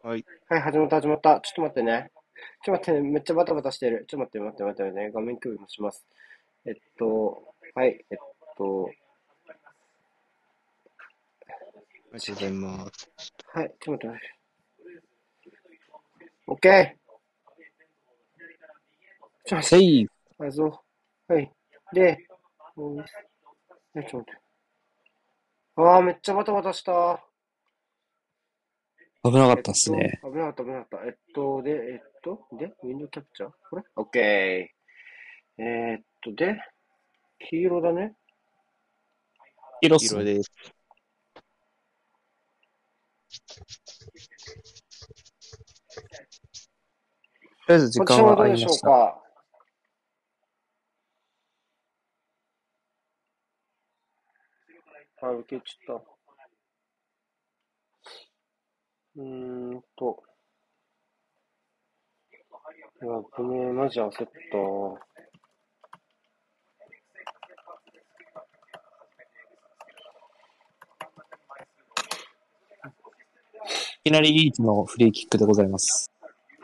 はい。はい、始まった、始まった。ちょっと待ってね。ちょっと待ってね。めっちゃバタバタしてる。ちょっと待って、待って、待って。画面共有もします。えっと、はい、えっと、ありがとうございます。はい、ちょっと待って。オッケーちょっと待って。セイあぞ。はい。で、ちょっと待って。ああ、めっちゃバタバタした。危なかったっすね。えっと、危なかった、危なかった。えっと、で、えっと、で、ウィンドウキャプチャーこれ？オッケー。えーっと、で、黄色だね。色っすね。色です。とりあえず時間はありました。うか。あ、受けちゃった。うーんと。いや、危ねえ、マジ焦った。いきなりリーチのフリーキックでございます。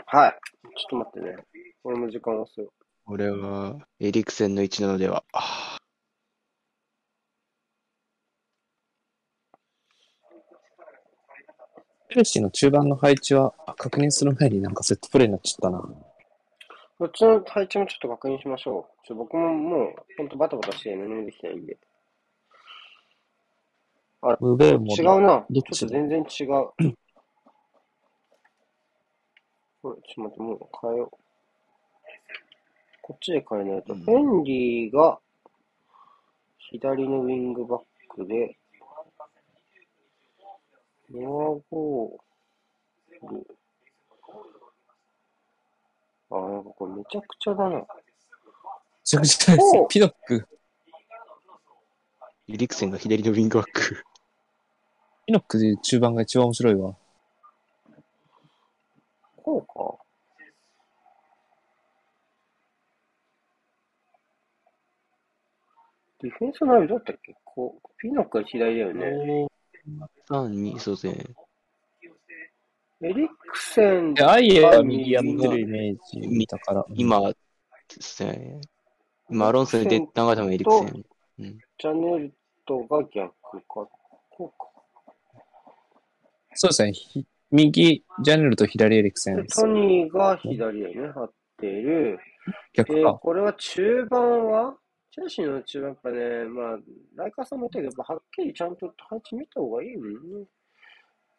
はい。ちょっと待ってね。俺も時間押すよ。これは、エリクセンの1なのでは。あペルシーの中盤の配置はあ確認する前になんかセットプレーになっちゃったな。こっちの配置もちょっと確認しましょう。ちょ僕ももう、ほんとバタバタして何もできてないんで。ムベーモ違うな。ちちょっと全然違う。これ、ちょっと待って、もう変えよう。こっちで変えないと。うんフェンリーが左のウィングバックで、ノアゴール。あ、なんかこれめちゃくちゃだな。めちゃくちゃですピノック。エリクセンが左のウィングバック。ピノックで中盤が一番面白いわ。こうか。ディフェンスのあれどうだったっけ？こう、ピノックが左だよね。3、2、そうですね。エリクセンで、アイエが右やってるイメージ見たから。今ですね。今、アロンソに出たのが多分エリクセン。ジャネルトが逆か。こうか。そうですね。ひ右、ジャネルと左エリクセンで、。トニーが左だよね。張ってる。で、逆か。これは中盤はチェルシーの中盤やっぱね、まあ、ライカーさんも言ったけど、はっきりちゃんと配置見た方がいいもんね。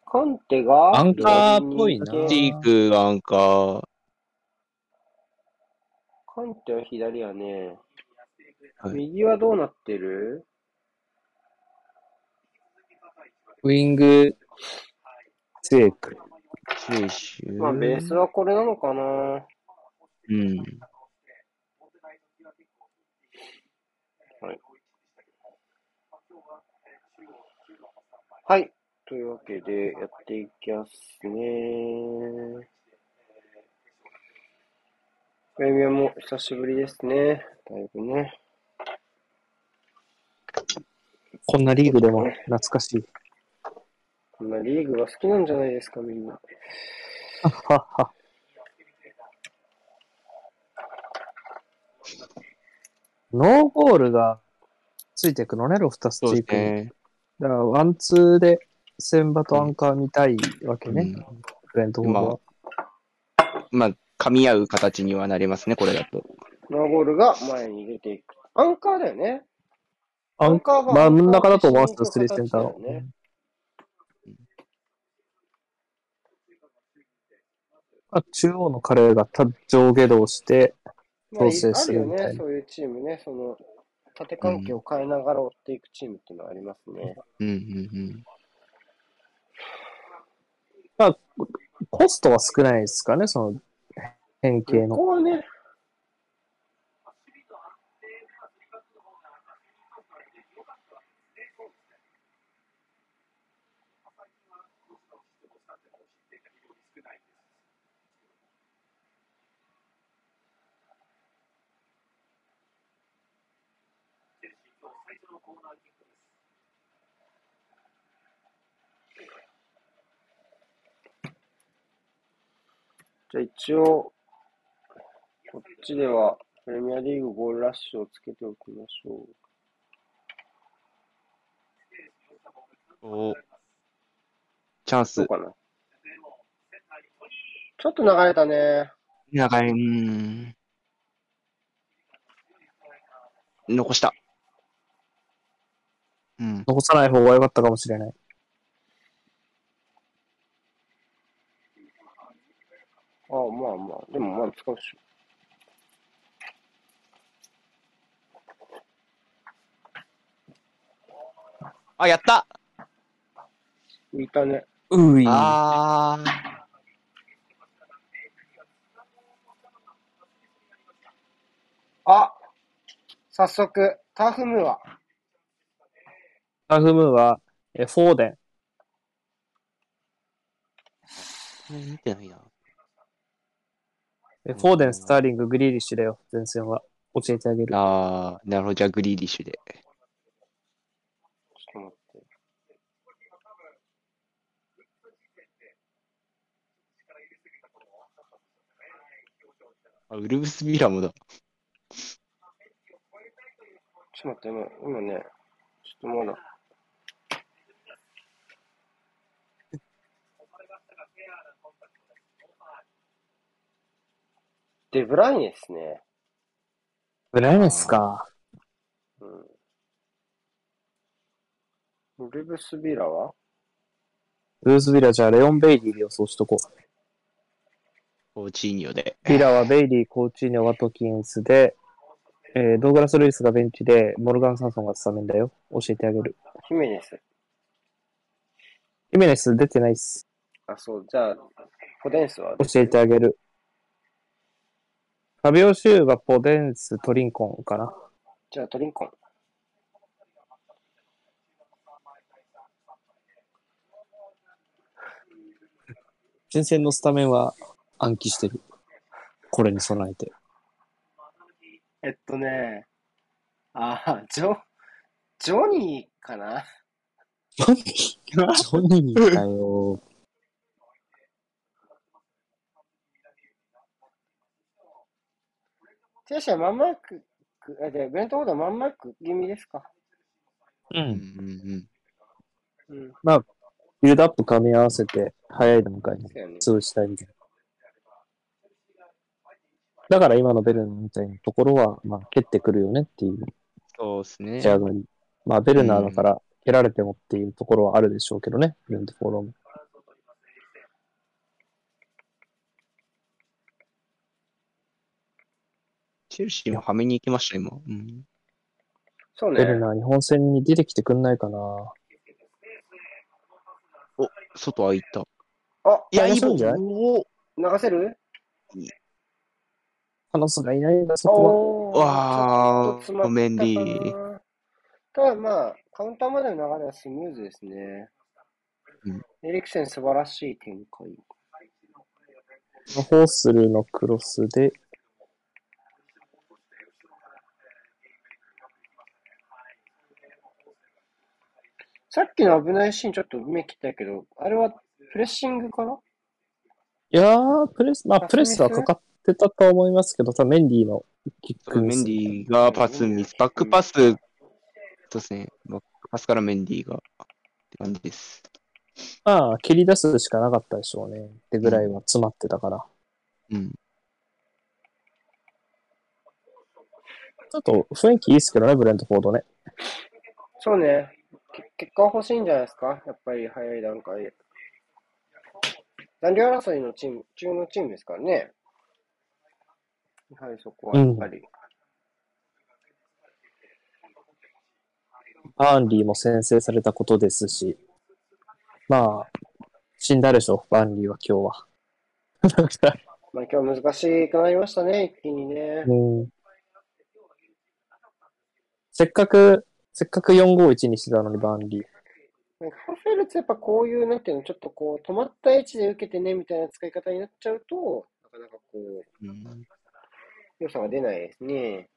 カンテがアンカーっぽいな左にチいてーク、アンカー、カンテは左やね。はい右はどうなってる？ウィング、セーク。選手。まあ、ベースはこれなのかな。うん。はい。というわけで、やっていきますね。プレミアも久しぶりですね。だいぶね。こんなリーグでも懐かしい。こんなリーグが好きなんじゃないですか、みんな。はっはは。ノーボールがついていくのね、ロフタスチークね。だから、ワンツーで、センバとアンカー見たいわけね。うんフレントフォードは。まあ、噛み合う形にはなりますね、これだと。ノーゴールが前に出ていく。アンカーだよね。アンカーが真ん中だと思いますよ、アンカースリーセンターのね。あ中央の彼がた上下動して、まあ、調整するみたいなあるよね、そういうチームね。その、縦関係を変えながら追っていくチームっていうのはありますね。うん、うん、うん。コストは少ないですかね、その、変形この。こはね、のコーナーキックです。じゃあ一応、こっちではプレミアリーグゴールラッシュをつけておきましょう。おチャンス。かな？ちょっと流れたね。長い、うん。残した。うん。残さない方が良かったかもしれない。ああ、まあまあ。でもまあ使うっしょ。あ、やった浮いたね。うい。あー。あ早速、ターフムーア。タフムーは、えフォーデン。見てないな。えフォーデン、スターリング、グリーリッシュだよ、前線は。教えてあげる。あー、なるほど。じゃあ、グリーリッシュで。ちょっと待って。あ、ウルブスビラもだ。ちょっと待って、今、今ね、ちょっとまだ。デブライネですね。ブライネスか。うん。ウルブスビラは？ルーズビラじゃあレオン・ベイリーで予想しとこう。コーチーニョで。ビラはベイリー、コーチーニョ、ワトキンスで、えードーグラス・ルイスがベンチで、モルガン・サンソンがスタメンだよ。教えてあげる。ヒメネス。ヒメネス出てないっす。あ、そう、じゃあ、ポデンスは？教えてあげる。ファビオ・シューがポデンス、トリンコンかな。じゃあ、トリンコン。前線のスタメンは暗記してる。これに備えて。えっとね、ああ、ジョ、ジョニーかな？ジョニー？ジョニーかよ。チェルシーはマンマーク、あ、で、ブレントフォードはマンマーク気味ですか？う。うんんうんうん。ビルドアップ噛み合わせて、早い段階にそうやね。通したいみたいな。だから今のベルナーみたいなところは、まあ、蹴ってくるよねっていうそうですね。仕上がり。まあ、ベルナーだから蹴られてもっていうところはあるでしょうけどね、ブレントフォードも。チェルシーもはめに行きました、今。うん。そうね。ベルナー日本戦に出てきてくんないかな。外開いた。あ、いや、あいいボそうじゃないお流せる？カノスがいないんだ、そこおーわーちょっと詰まっただまあ、カウンターまでの流れはスムーズですね。うんエリクセン素晴らしい展開。は。ホースルのクロスで、さっきの危ないシーンちょっと目切ったけど、あれはプレッシングかな？いやー、プレス、まあ、あプレスはかかってたとは思いますけど、多分メンディーのキックミスメンディーがパスミス。バックパス、そうですね。バックパスからメンディーが。って感じです。まあ、切り出すしかなかったでしょうね。ってぐらいは詰まってたから。うん。ちょっと雰囲気いいっすけどね、ブレントフォードね。そうね。け結果は欲しいんじゃないですか？やっぱり早い段階で。残留争いのチーム、中のチームですからね。やはりそこはやっぱり。バーンリーも先制されたことですし、まあ、死んだでしょ、バーンリーは今日は。まあ今日難しくなりましたね、一気にね。うんせっかく、せっかく451にしてたのに、バーンリー。ハフェルツやっぱこういう、なんていうの、ちょっとこう、止まった位置で受けてね、みたいな使い方になっちゃうと、なかなかこう、うん、良さが出ないですね。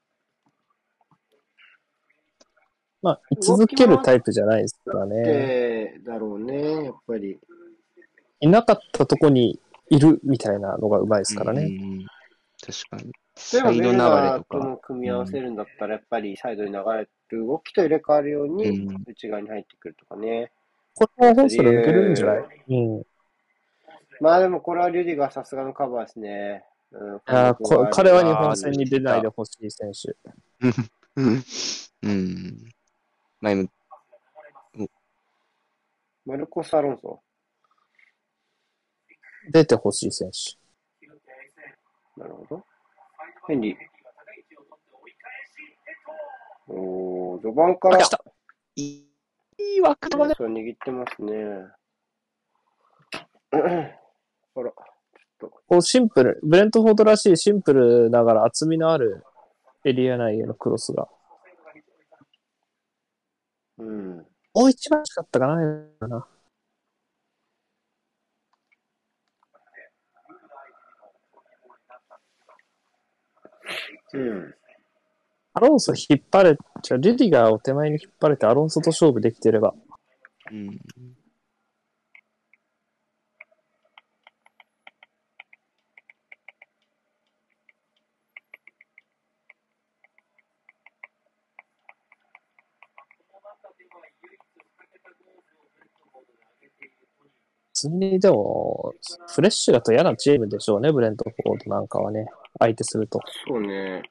まあ、居続けるタイプじゃないですからね。で、だろうね、やっぱり。いなかったとこにいるみたいなのがうまいですからね。うん確かに。でもサイド流れとーともか。組み合わせるんだったら、やっぱりサイドに流れる動きと入れ替わるようにうん内側に入ってくるとかね。これもホースト抜けるんじゃない？うん。まあでもこれはリュディがさすがのカバーですね。うん、あーこ彼は日本戦に出ないでほしい選手。うん。まあ、今マルコス・アロンソ。出てほしい選手。なるほど。ヘンリー。おー、序盤からいい枠だね。握ってますね。あら、こうシンプル、ブレントフォードらしいシンプルながら厚みのあるエリア内へのクロスが。うん。もう一番欲しかったかな。うん。アロンソ引っ張れ、じゃあリディガーを手前に引っ張れてアロンソと勝負できてれば。うん。普通にでも、フレッシュだと嫌なチームでしょうね、ブレントフォードなんかはね。相手すると。そうね。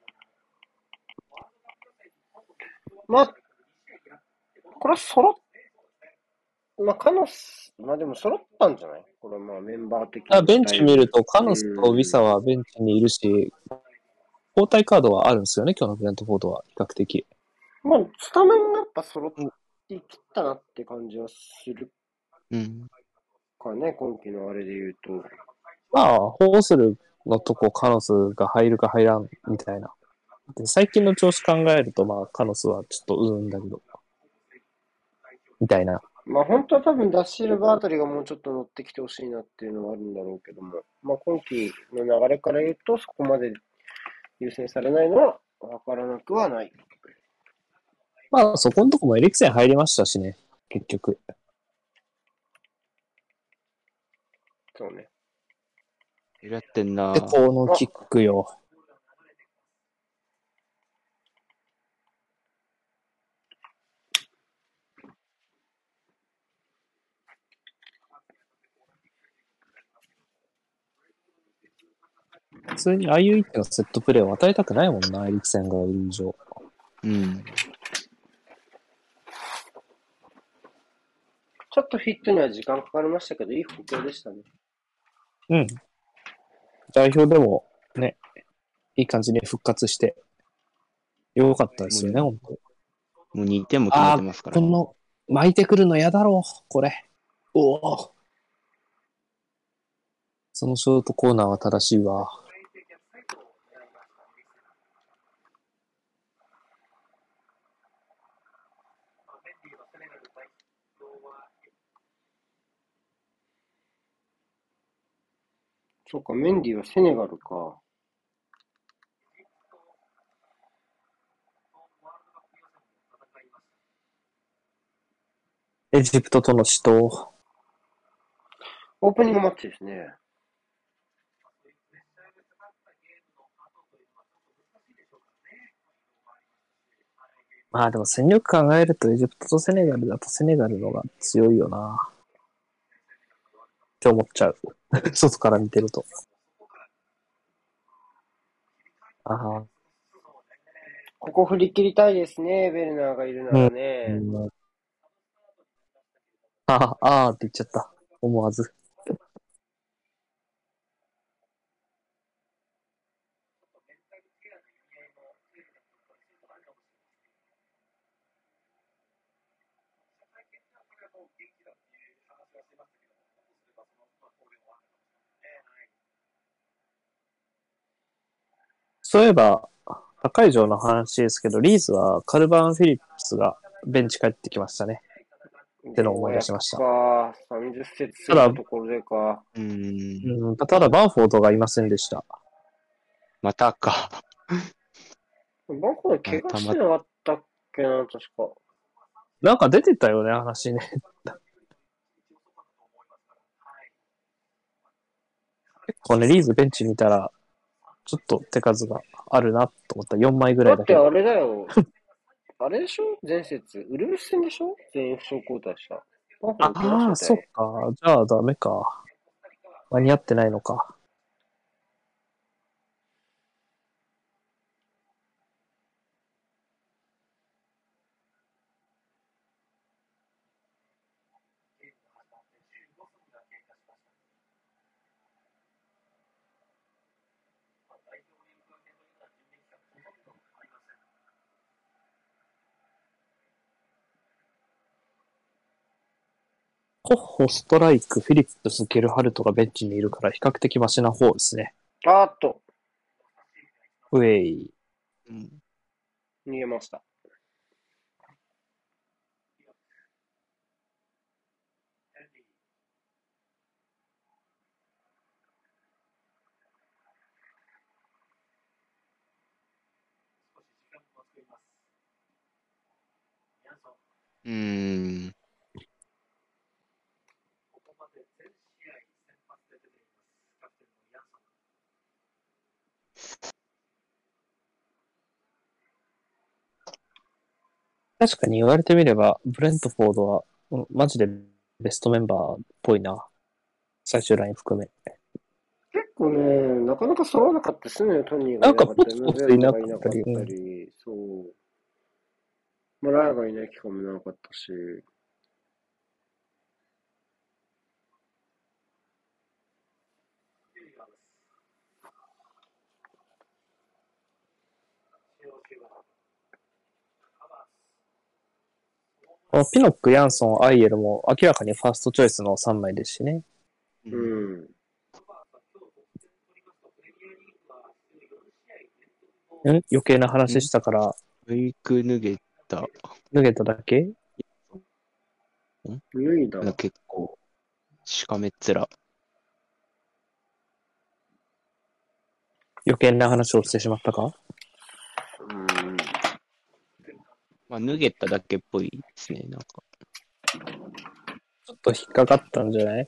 まあ、これは揃っ、まあ、カノス、まあでも揃ったんじゃない？これはまあメンバー的あベンチ見ると、カノスとうんウィサはベンチにいるし、交代カードはあるんですよね、今日のブレントフォードは、比較的。まあ、スタメンがやっぱ揃ってきったなって感じはするうん。かね、今季のあれで言うと。まあ、ホースルのとこカノスが入るか入らんみたいな。で最近の調子考えると、まあ、カノスはちょっとうーんだけど。みたいな。まあ本当は多分ダッシルバーあたりがもうちょっと乗ってきてほしいなっていうのはあるんだろうけども、まあ今季の流れから言うとそこまで優先されないのはわからなくはない。まあ、そこのとこもエリクセン入りましたしね、結局。そうね。やってんなで、このキックよ。普通にああいう一手のセットプレーを与えたくないもんな、エリクセンがいる以上。うん。ちょっとフィットには時間かかりましたけど、いい補強でしたね。うん。代表でもね、いい感じに復活して、よかったですよね、うん本当もう2点も決めてますからこ。の、巻いてくるの嫌だろう、これ。おお。そのショートコーナーは正しいわ。そうか、メンディーはセネガルか。エジプトとの死闘。オープニングマッチですね。まあでも戦力考えるとエジプトとセネガルだとセネガルのが強いよな。って思っちゃう。外から見てると。ああ、ここ振り切りたいですね、ベルナーがいるならね。うんああ、ああって言っちゃった。思わず。そういえば、破壊城の話ですけど、リーズはカルバン・フィリップスがベンチ帰ってきましたね。ってのを思い出しましたか、30節過ぎたところでか。うん。うん、ただバンフォードがいませんでした。またか。バンコク怪我してなかったっけな、確か。なんか出てたよね、話ね。結構ね、リーズベンチ見たら、ちょっと手数があるなと思った。4枚ぐらいだけど。だってあれだよ。あれでしょ？前節。ウルフス戦でしょ？全員負傷交代した。ああ、そ。っかじゃあダメか。間に合ってないのか。コッホ、ストライク、フィリップス、ゲルハルトがベンチにいるから比較的マシな方ですね。あーっと、ウェイ。うん逃げました。うーん。確かに言われてみれば、ブレントフォードは、うんマジでベストメンバーっぽいな。最終ライン含め。結構ね、なかなか揃わなかったですね、トニーがなんかいなかったり、ポツポツいなかったりいなかったり、そう。まあ、ライがいない期間もなかったし。このピノック、ヤンソン、アイエルも明らかにファーストチョイスの3枚ですしね。ううんん。ん？余計な話したから、ウェイク脱げた。脱げただけ？脱いだ。結構、しかめっ面。余計な話をしてしまったか？うん。まあ、脱げただけっぽいですね、なんか。ちょっと引っかかったんじゃない？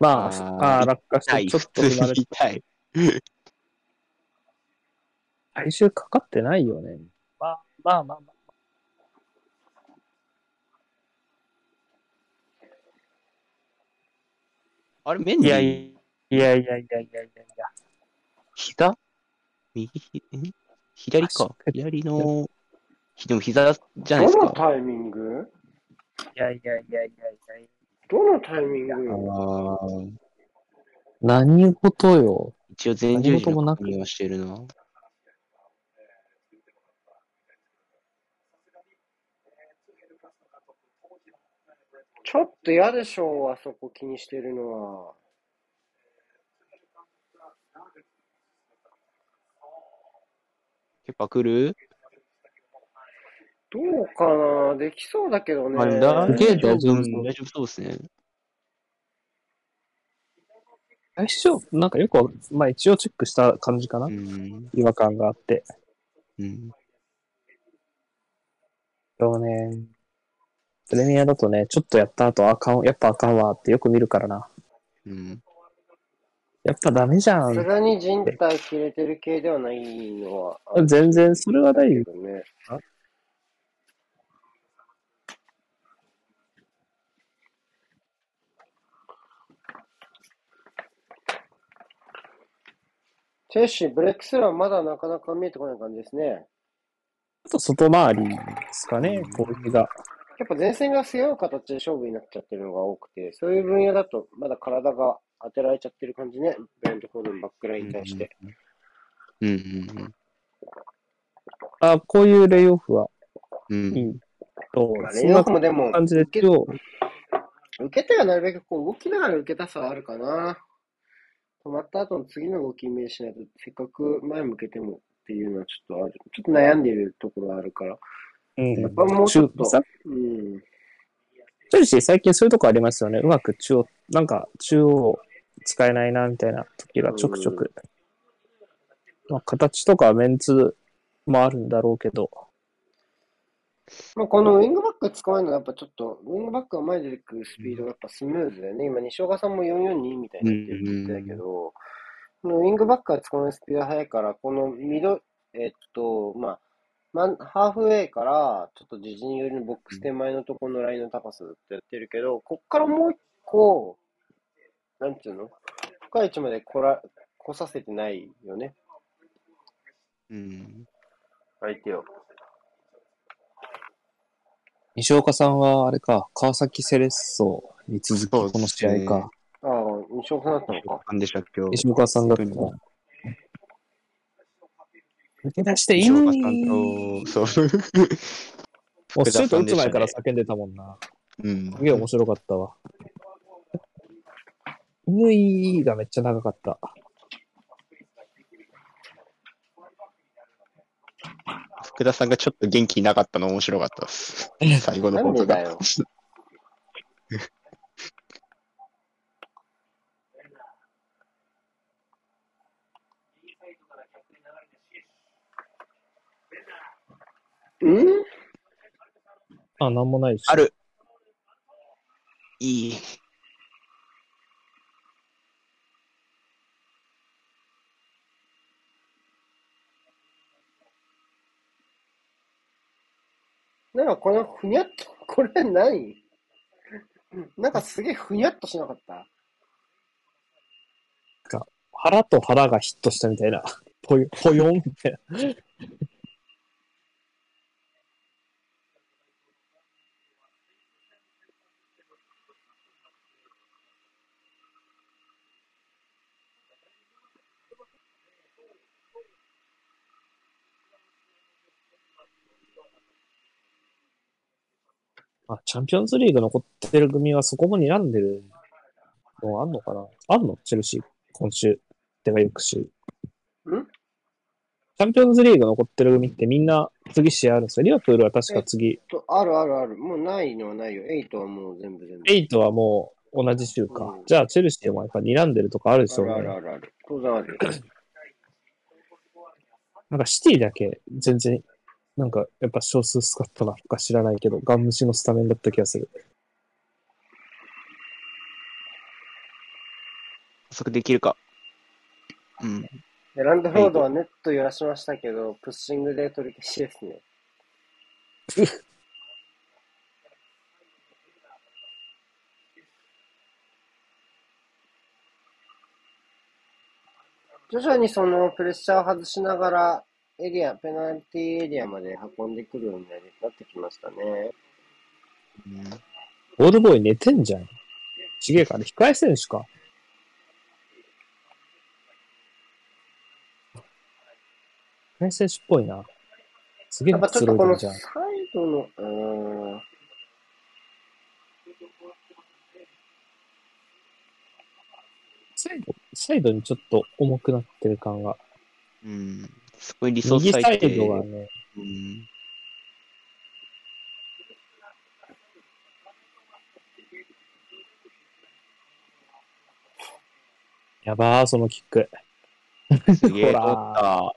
まあ、あーあ落下して、ちょっと離れて、に痛い。体重かかってないよね。まあ、まあまあまあ。あれ、メンディいやいやいやいやいやいやいや。膝？右？ひ、ん左か。左の、ひでも膝じゃないですどのか。タイミング？いやいやいやいやいやどのタイミング？あー何事よ。一応前十字の確認はしてるな。ちょっと嫌でしょう、あそこ気にしてるのは。ケパ来る？どうかな？できそうだけどね。あれだ？すげえ大丈夫大丈夫大丈夫そうですね。最初、なんかよくわ、まあ一応チェックした感じかな。うん。違和感があって。うん。そうね。プレミアだとね、ちょっとやった後、あかん、やっぱあかんわってよく見るからな。うん。やっぱダメじゃん。さすがに人体切れてる系ではないのは全然、それはないよ。ね。チェルシー、ブレックスラーまだなかなか見えてこない感じですね。ちょっと外回りですかね、攻撃が。やっぱ前線が背負う形で勝負になっちゃってるのが多くて、そういう分野だとまだ体が当てられちゃってる感じね。ブレントフォードのバックラインに対して。うんうんあ、こういうレイオフは？うん。いい。とまあ、レイオフもでも、感じで受け受け手がなるべくこう動きながら受けたさはあるかな。止まった後の次の動きイメージしないと、せっかく前向けてもっていうのはちょっとある。ちょっと悩んでいるところはあるから。うん。やっぱもうちょっと中さうん。チェルシー最近そういうとこありますよね。うまく中央、なんか中央使えないなみたいな時がちょくちょく。まあ、形とかメンツもあるんだろうけど。まあ、このウィングバック使われるのはやっぱちょっと、ウィングバックが前に出てくるスピードがやっぱスムーズだよね。今、西岡さんも442みたいになってるって言ってたけど、このウィングバックが使われるスピードが速いから、このミド、えっと、まあ、まんハーフウェイからちょっと自陣寄りのボックス手前のところのラインの高さだってやってるけど、こっからもう一個、なんていうの？深い位置まで来ら、来させてないよね。うん。相手を。西岡さんは、あれか、川崎セレッソに続き、そうですねこの試合か。ああ、西岡さんだったのか。なんでしたっけ？今日。西岡さんだったら。抜け出していい西の岡さんに。と、そう。もうシュート打つ前から叫んでたもんな。うん。すげえ面白かったわ。ぬいがめっちゃ長かった。福田さんがちょっと元気なかったの面白かったです。最後の方が。うんあ、なんもないし。ある。いい。なんかこのふにゃっと、これ何なんかすげえふにゃっとしなかった？腹と腹がヒットしたみたいな。ぽよ、ぽよんみたいな。あ、チャンピオンズリーグ残ってる組はそこも睨んでるのあんのかな？あんの？チェルシー、今週。てか、翌週。ん？チャンピオンズリーグ残ってる組ってみんな次試合あるんですよ。リバプールは確か次、とあるあるある。もうないのはないよ。8はもう全部全部。8はもう同じ週か。うんじゃあ、チェルシーもやっぱ睨んでるとかあるでしょうね。あるあるある。当然あるよ。なんかシティだけ全然、なんかやっぱ少数スカットなのか知らないけど、ガン無視のスタメンだった気がする。加速できるか。うん。でランドフォードはネット揺らしましたけど、プッシングで取り消しですね。徐々にそのプレッシャーを外しながら、エリア、ペナルティーエリアまで運んでくるようになってきましたね。うんオールボーイ寝てんじゃん。ちげえか、あれ控え選手か？控え選手っぽいな。すげえくつろいでるじゃんとこのサイ。ドの、うーん、サイド、サイドにちょっと重くなってる感が。うん。そこにリソース右サイドがね、うん。やばー、そのキック。すげえ、ほ取らった。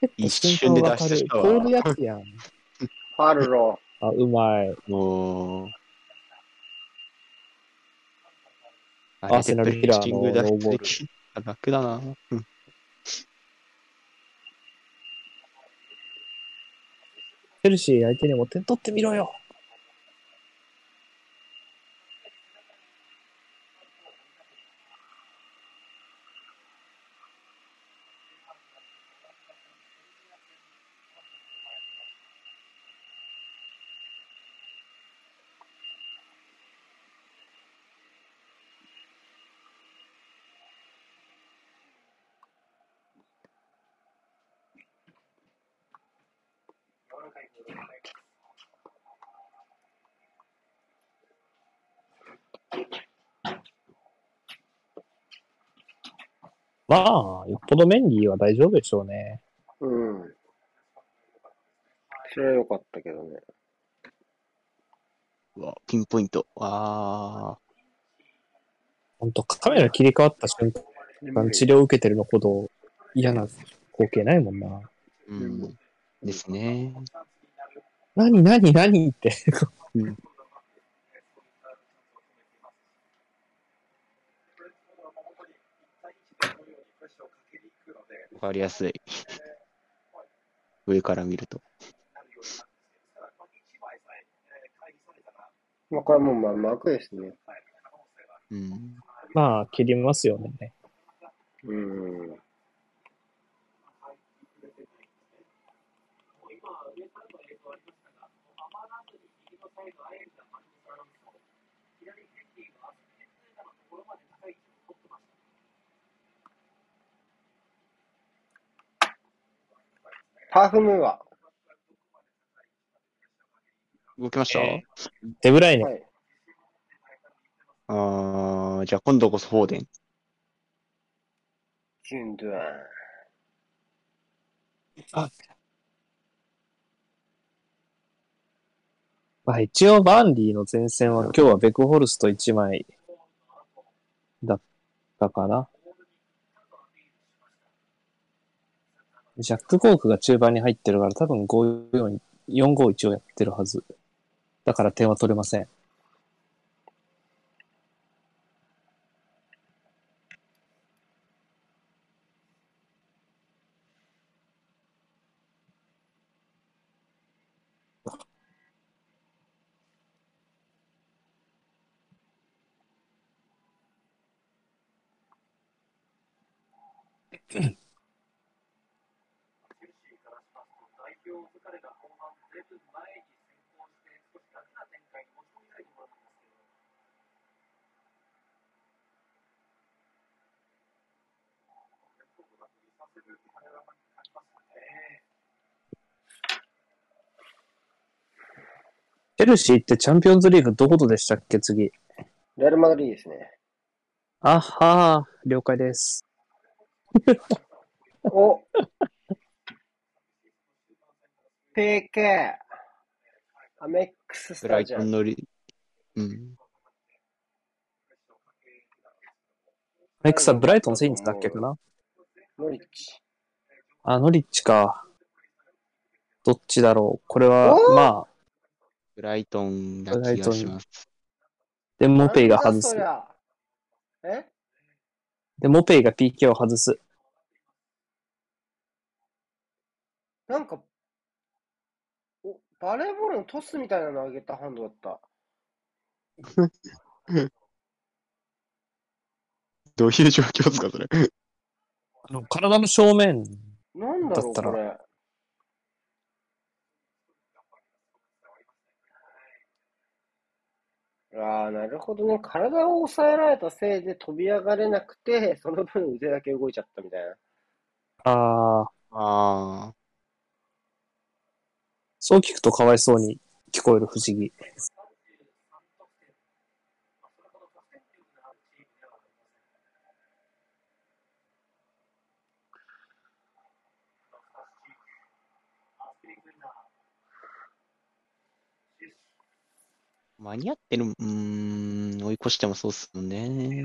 一瞬で出してしまうわ通るやつやん。ファルロあ、うまい。もう。アーセナルキラーのあれでプレッシング脱出ノーボ楽だな。うんチェルシー相手にも点取ってみろよ。まあ、よっぽどメンディーは大丈夫でしょうね。ー。うん。それは良かったけどね。うわ、ピンポイント。あほんと、カメラ切り替わった瞬間、治療を受けてるのほど嫌な光景ないもんな。ー。うん。ですね。何何何って。うん。わかりやすい。上から見ると。まあ、これはもうまあ幕ですね。うん。まあ、切りますよね。うん。パフムーア。動きました、えデブライネ。はい。あー、じゃあ今度こそフォーデン。ジュンドゥアン。まあ、一応、バンリーの前線は今日はベクホルスト1枚だったかな。ジャック・コークが中盤に入ってるから多分5-4 4-5-1をやってるはず。だから点は取れません。ルシーってチャンピオンズリーグどことでしたっけ？次。レアル・マドリーですね。あはー、了解です。お PK! アメックススブライタジアム。トンのり、うん。メックさん、ブライトンセインツだっけかな？ノリッチ。あ、ノリッチか。どっちだろう。これはまあ、ブライトンな気がします。で、モペイが外すえ？で、モペイが PK を外す。なんか、お、バレーボールのトスみたいなの上げたハンドだった。どういう状況ですか、それ？あの体の正面。なんだろう、だったらこれ。ああ、なるほどね。体を抑えられたせいで飛び上がれなくて、その分腕だけ動いちゃったみたいな。ああ、あそう聞くとかわいそうに聞こえる不思議。間に合ってる、うーん、追い越してもそうっすもんね。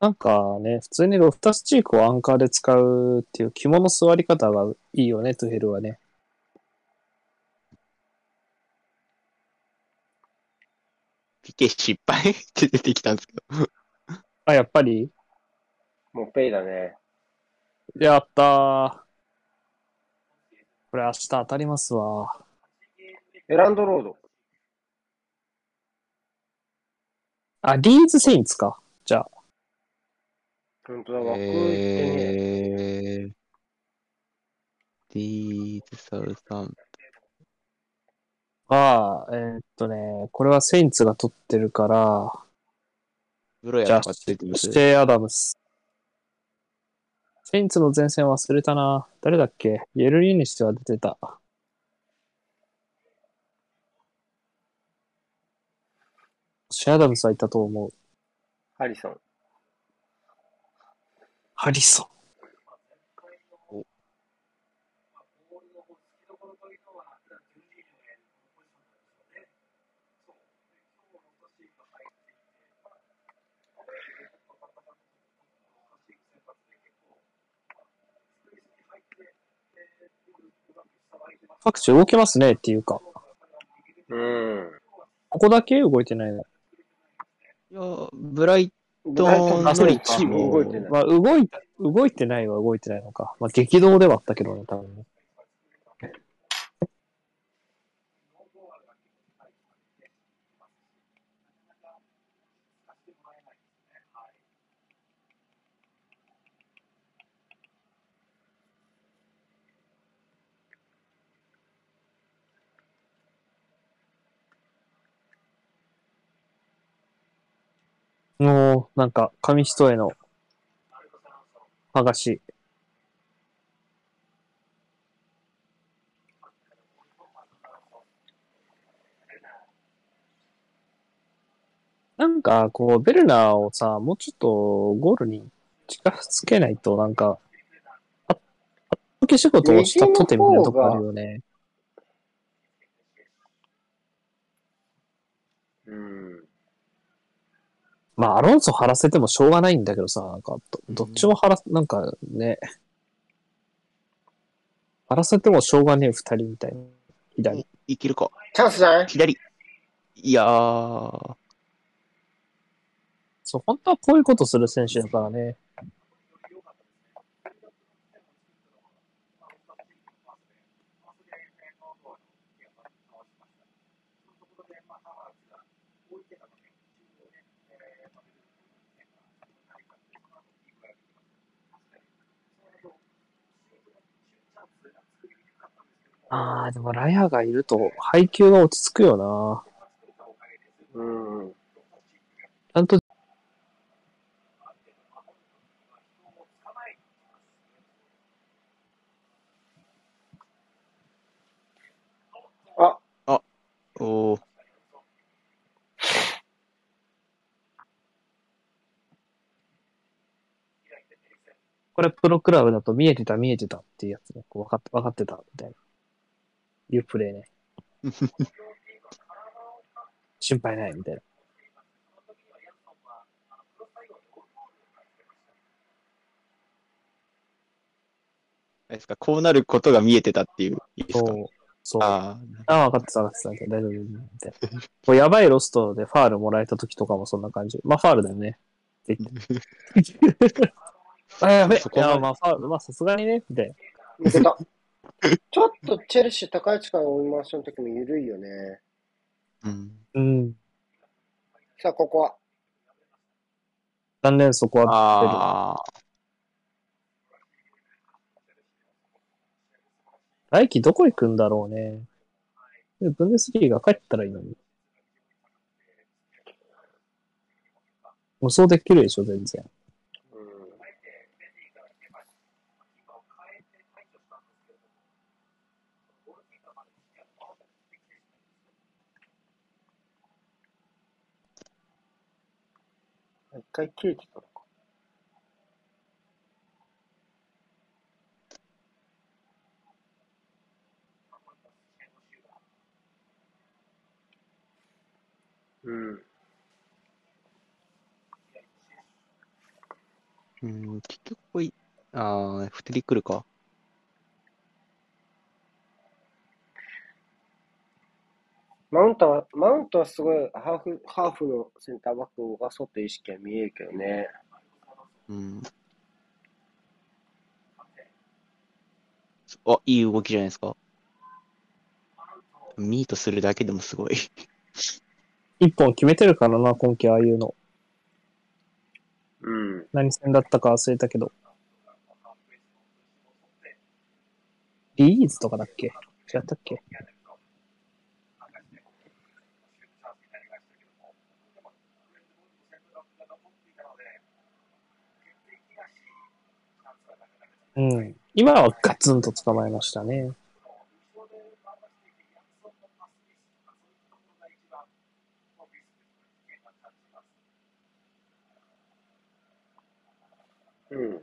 なんかね、普通にロフタスチークをアンカーで使うっていう肝の座り方がいいよね、トゥヘルはね。ピケ失敗って出てきたんですけど。あ、やっぱり？もうペイだね。やったー。これ明日当たりますわ。エランドロード。あ、リーズセインツか。じゃあ。本当だ、枠行ってね。えー、リーズ・サウサンああ、えーっとね、これはセインツが取ってるから、ブロじゃあ、ヤとか出てます？シェイ・アダムス。セインツの前線忘れたな。誰だっけ？イェルリーにしては出てた。シアダムスはいたと思う。ハリソン。ハリソン。各地動きますねっていうか、うん。ここだけ動いてないの。いや、ブライトンノリッチも動いてない。まあ、動いた、動いてないは動いてないのか。まあ、激動ではあったけどね、多分ね。もう、なんか、紙一重の、剥がし。なんか、こう、ベルナーをさ、もうちょっとゴールに近づけないと、なんか、あっ、あっとけ仕事をしたとてみたいなとこあるよね。うん。まあ、アロンソ張らせてもしょうがないんだけどさ、なんか、どどっちも張ら、なんかね、張らせてもしょうがねえ二人みたいな。左。いけるか。チャンスじゃない？左。いやー、そう、本当はこういうことする選手だからね。ああ、でもラヤがいると配球が落ち着くよな。うん。ちゃんとあ、おー、これプロクラブだと見えてた見えてたっていうやつね。こう分かって、分かってたみたいな。いうプレイね。心配ないみたいな。あれですか、こうなることが見えてたっていう、いいですか？そう。そう。あああ、分かってた分かってた。大丈夫。みたいな。こうやばいロストでファールもらえた時とかもそんな感じ。まあファールだよね。って言って。あ、やべ。いや、まあファール、まあさすがにね。みたいな。抜けた。ちょっとチェルシー高い力追い回しの時も緩いよね。ーうん。うん。さあ、ここは。残念そこはあー、来季どこ行くんだろうね。ブンデスリーガ帰ったらいいのに。無双できるでしょ、全然。回ケーキ取るか。うん。うん、結局こい、あー、二人来るか。マウントは、マウントはすごい、ハーフ、ハーフのセンターバックを動かそうという意識は見えるけどね。うん。あ、いい動きじゃないですか。ミートするだけでもすごい。一本決めてるからな、今季ああいうの。うん。何戦だったか忘れたけど。リーズとかだっけ？違ったっけ？うん。今はガツンと捕まえましたね。うん。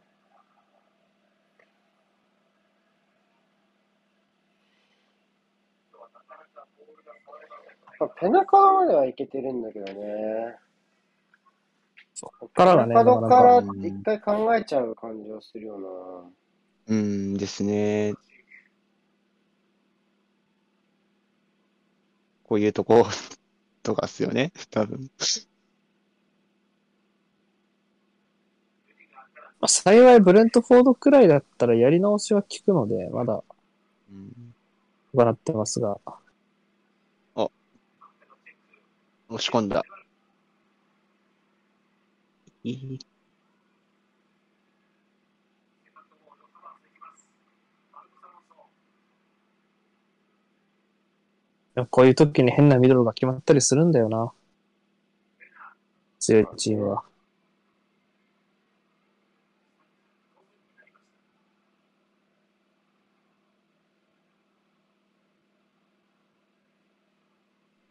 まあペナカドまではいけてるんだけどね。こっからがね、ペナカかから一回考えちゃう感じはするよな。うんですね。こういうとこ、とかっすよね、多分。まあ、幸いブレントフォードくらいだったらやり直しは効くので、まだうん笑ってますが。押し込んだ。いいこういう時に変なミドルが決まったりするんだよな。強いチームは。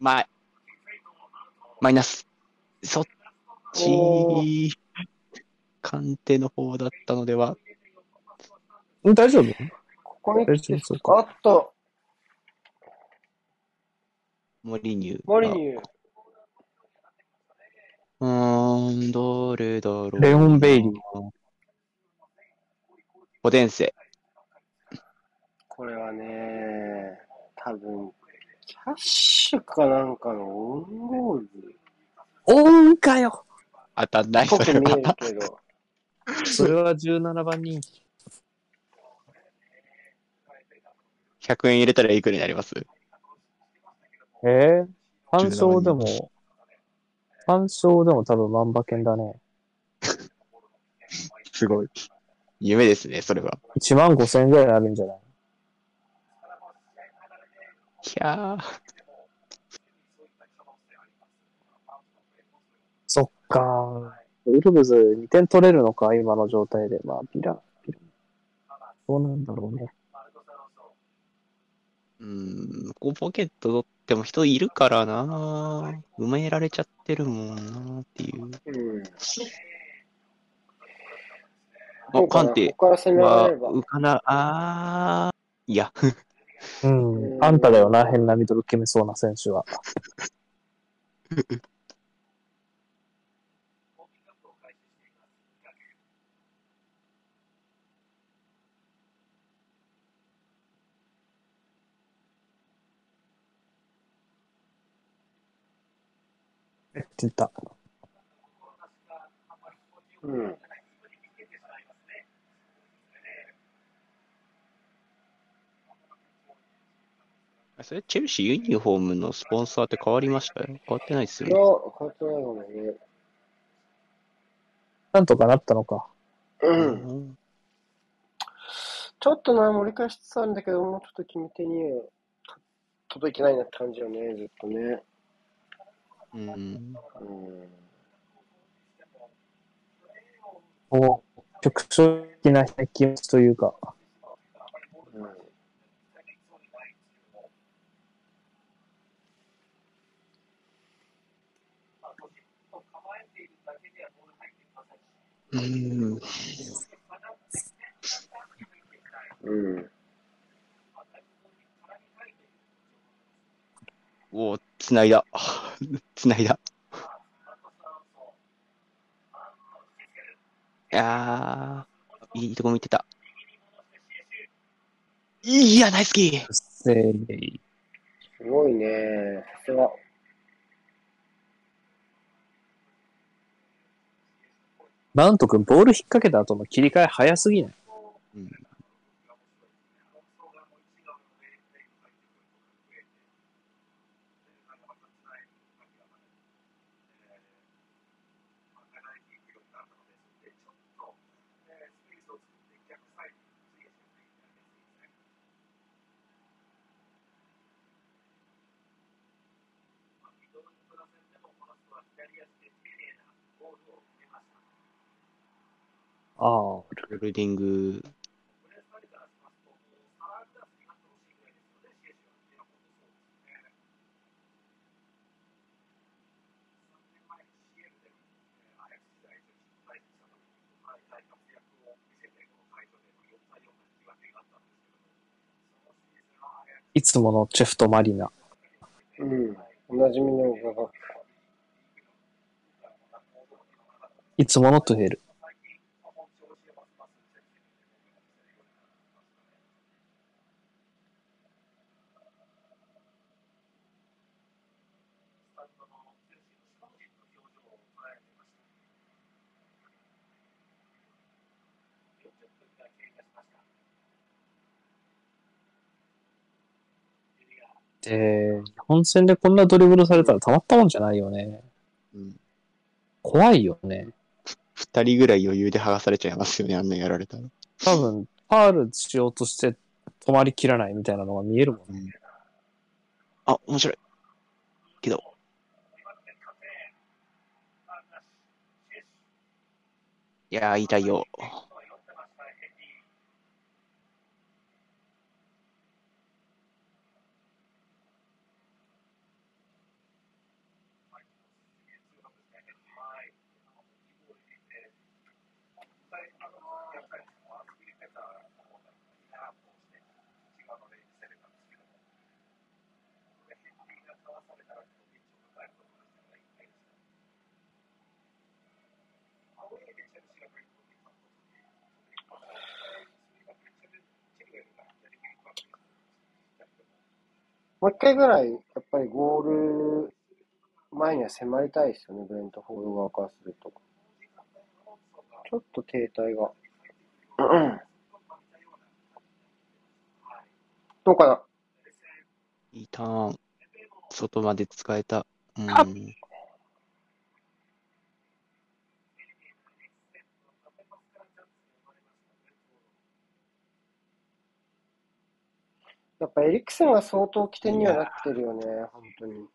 ま、マイナス。そっおち、鑑定の方だったのでは。うん大丈夫？ここに大丈夫？そうかあっと、森乳。モリニュー。うーん、どれだろう。レオンベイリー。ポデンセ。これはね、多分、キャッシュかなんかのオウンゴールオンかよ当たんない、それは。けど、それは17番人気。100円入れたらいくらになります？ええ単勝でも、単勝でも多分万馬券だね。すごい。夢ですね、それは。1万5千円ぐらいになるんじゃない？いやー。そっかウルブズ2点取れるのか、今の状態で。まあ、ビラ、ビラ。どうなんだろうね。うーん、ここポケット取っても人いるからな埋められちゃってるもんなっていう。うん。あ、カンテここから攻めらはれれば。浮かな、あー、いや、うん。あんただよな、変なミドル決めそうな選手は。って言った。うん。それチェルシーユニフォームのスポンサーって変わりましたよ。変わってないっすいや。変わってないかもね。なんとかなったのか。うん。ん。ちょっとな、盛り返しつつあるんだけど、もうちょっと決め手にと届いてないなって感じよね、ずっとね。うん。うん。こう、局所的な気持ちというか、うん。うん。うん。お、つないだ。つないだ。いやー、いいとこ見てた。いや、ナイスキすごいね。さすが。マウント君、ボール引っ掛けた後の切り替え早すぎない？うんああ、ホールディング。いつものチェフとマリナ。うん。おなじみの画が。いつものトゥヘル。で、本戦でこんなドリブルされたらたまったもんじゃないよね。うん。怖いよね。二人ぐらい余裕で剥がされちゃいますよね、あんなやられたら。多分、ファールしようとして止まりきらないみたいなのが見えるもんね。あ、面白い。けど。いやー、痛いよ。もう一回ぐらい、やっぱりゴール前には迫りたいですよね、ブレントフォード側からすると。ちょっと停滞が。どうかな？いいターン。外まで使えた。うん。やっぱエリクセンが相当起点にはなってるよね、本当に。うん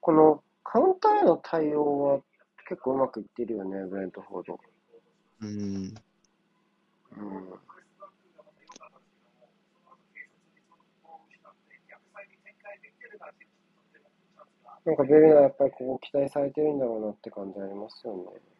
このカウンターへの対応は結構うまくいってるよね、ブレントフォード。うん。うんなんかベルナーやっぱりここ期待されてるんだろうなって感じありますよね。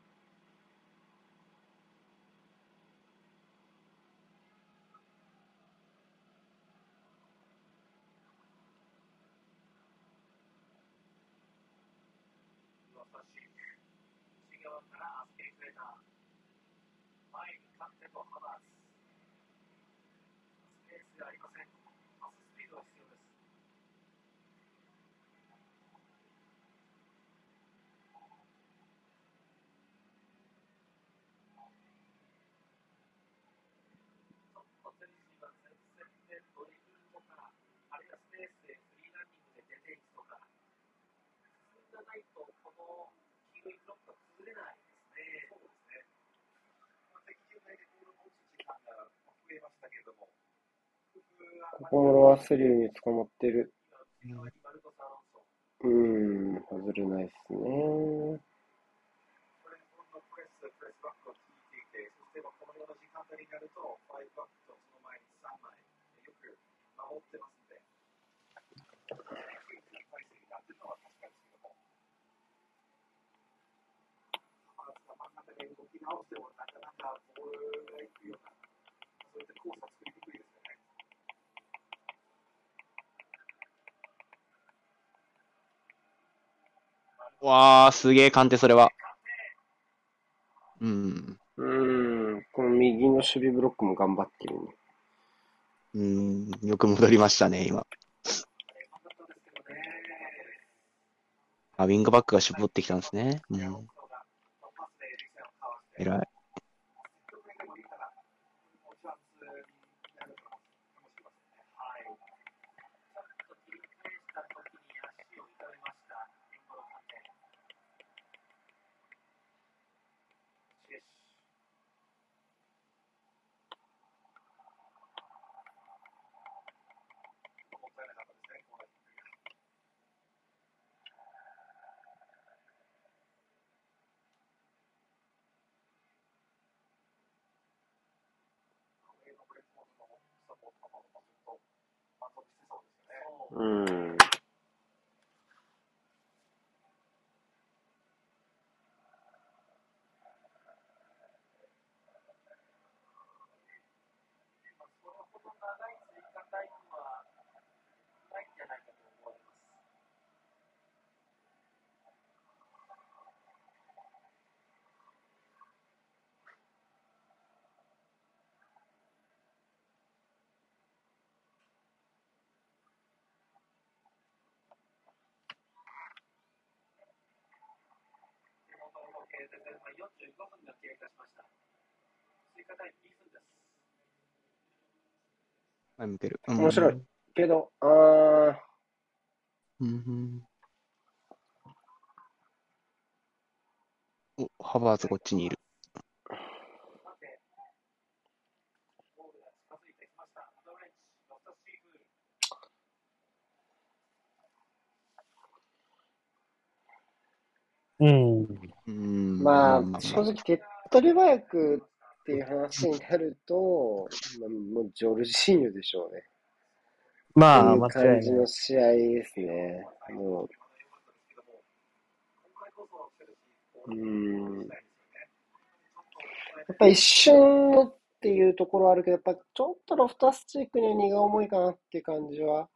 ここもロワスリーに捕まってる。うーん、外れないですね。わー、すげえ鑑定、それは。うん。うーん、この右の守備ブロックも頑張ってるね。うん。よく戻りましたね、今。あ、ウィングバックが絞ってきたんですね。うん。偉い。前向ける。面白い。けど、あー、うんうんお、ハバーズこっちにいる。うん。うん。まあ、ま正直、手っ取り早くっていう話になると、まあ、もうジョルジーニョでしょうね。まあ、間違いない感じの。試合ですね。もう。うん。やっぱ一瞬のっていうところはあるけど、やっぱちょっとロフタスチークには荷が重いかなっていう感じは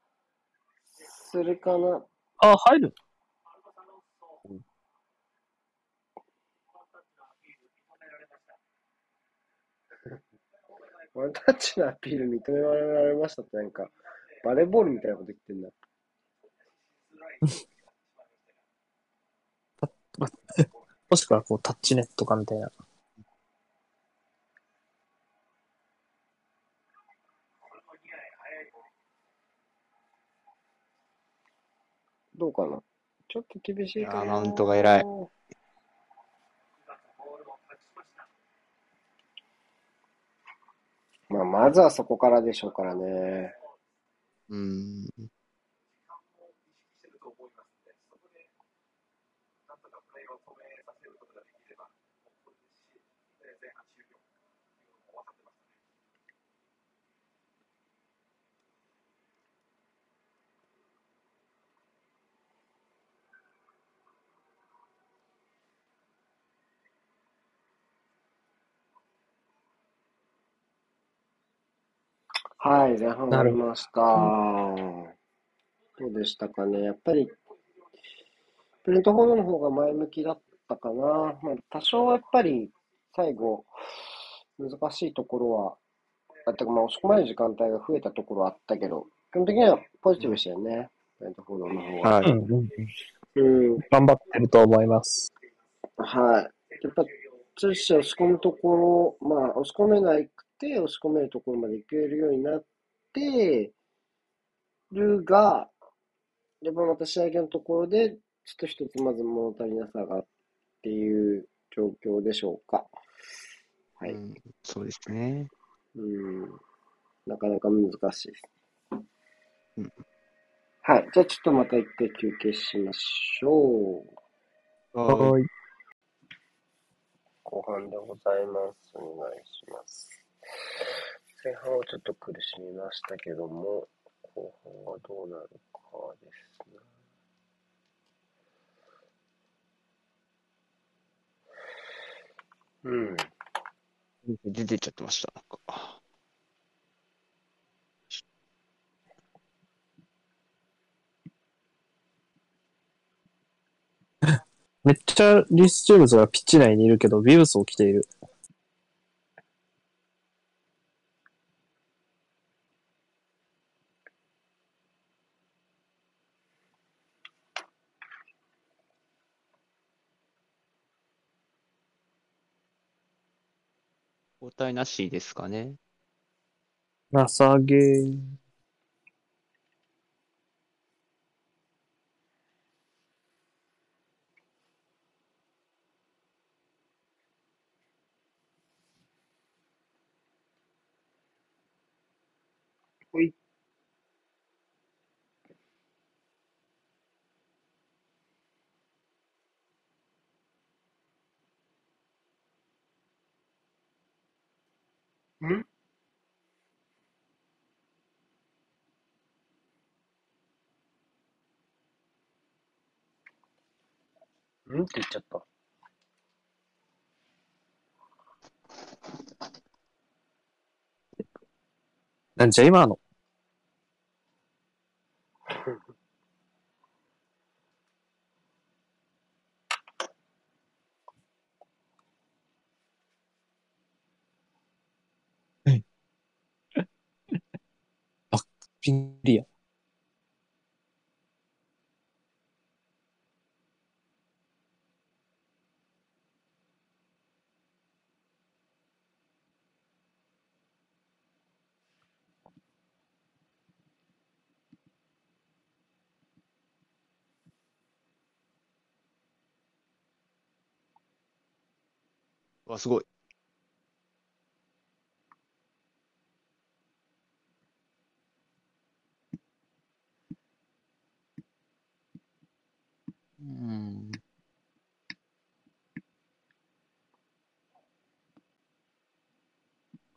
するかな。あ、入るワンタッチのアピール認められましたってなんか、バレーボールみたいなこと言ってんだ。もしくはこうタッチネットかみたいな。どうかな？ちょっと厳しいかな。いやーマウントが偉いまあ、まずはそこからでしょうからね。うん。はい、前半終わりました。などうでしたかね？やっぱり、プレントフォードの方が前向きだったかな。まあ、多少はやっぱり、最後、難しいところは、あったかまあ、押し込まれる時間帯が増えたところはあったけど、基本的にはポジティブでしたよね。プレントフォードの方は。はい。うんうん。うん、頑張ってると思います。はい。やっぱ、ツーシ押し込むところ、まあ、押し込めなくて、押し込めるところまで行けるようになってるが、やっぱまた仕上げのところで、ちょっと一つまず物足りなさがっていう状況でしょうか。はい。うんそうですね。うん。なかなか難しいです。うんはい。じゃあちょっとまた一回休憩しましょう。はいい。後半でございます。お願いします。前半はちょっと苦しみましたけども、後半はどうなるかですね。うん。出てっちゃってました。なんか めっちゃリス・ジェームズがピッチ内にいるけど、ビブスを着ている。対なしですかね。なさげ。ーい。ん？ん？って言っちゃった。なんじゃ今の。ピリア。わ、すごい。うん。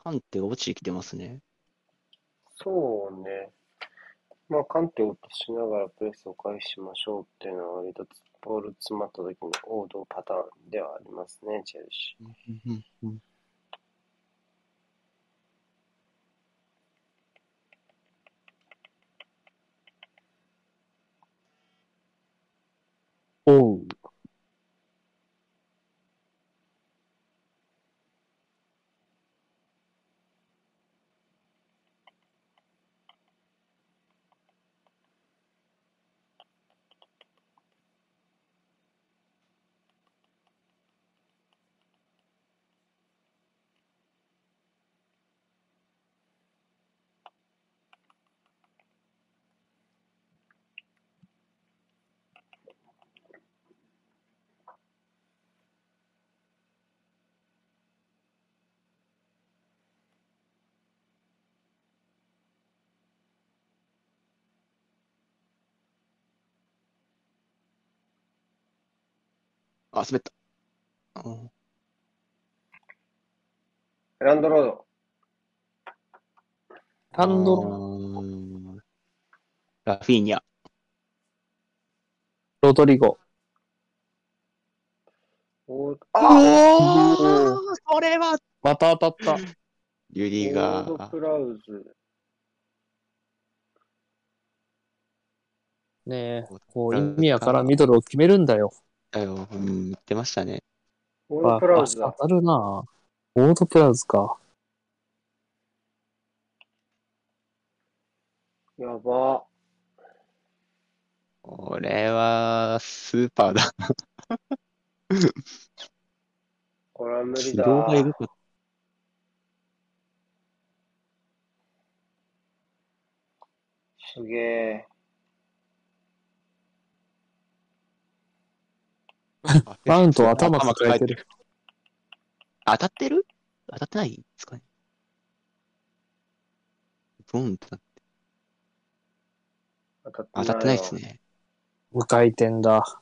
カンテが落ちてきてますね。そうね。まあ、カンテを落としながらプレスを返しましょうっていうのは割とボール詰まった時の王道パターンではありますね、チェルシうんあ、滑った。うんランドロード。ハンドロ、うーんラフィーニャ。ロドリゴ。おーあーそれはまた当たった。ユリオがードプラウズ。ねえ、こう意味やからんミドルを決めるんだよ。だよ、うん、言ってましたね。オードあ、プラウズだ。当たるなオードプラウズか。やば。これは、スーパーだ。これは無理疲だ。いること。すげえ。マウント頭抱えてる。当たってる？当たってないですかね。ボンってなって当たって当たってないです。ね。無回転だ。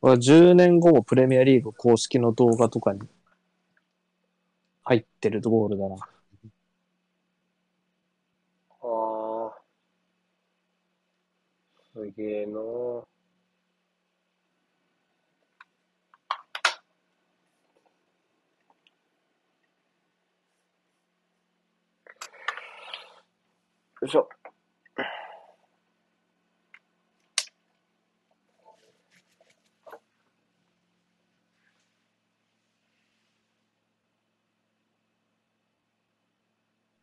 これは10年後もプレミアリーグ公式の動画とかに入ってるゴールだな。ああ。すげえなーよいしょ。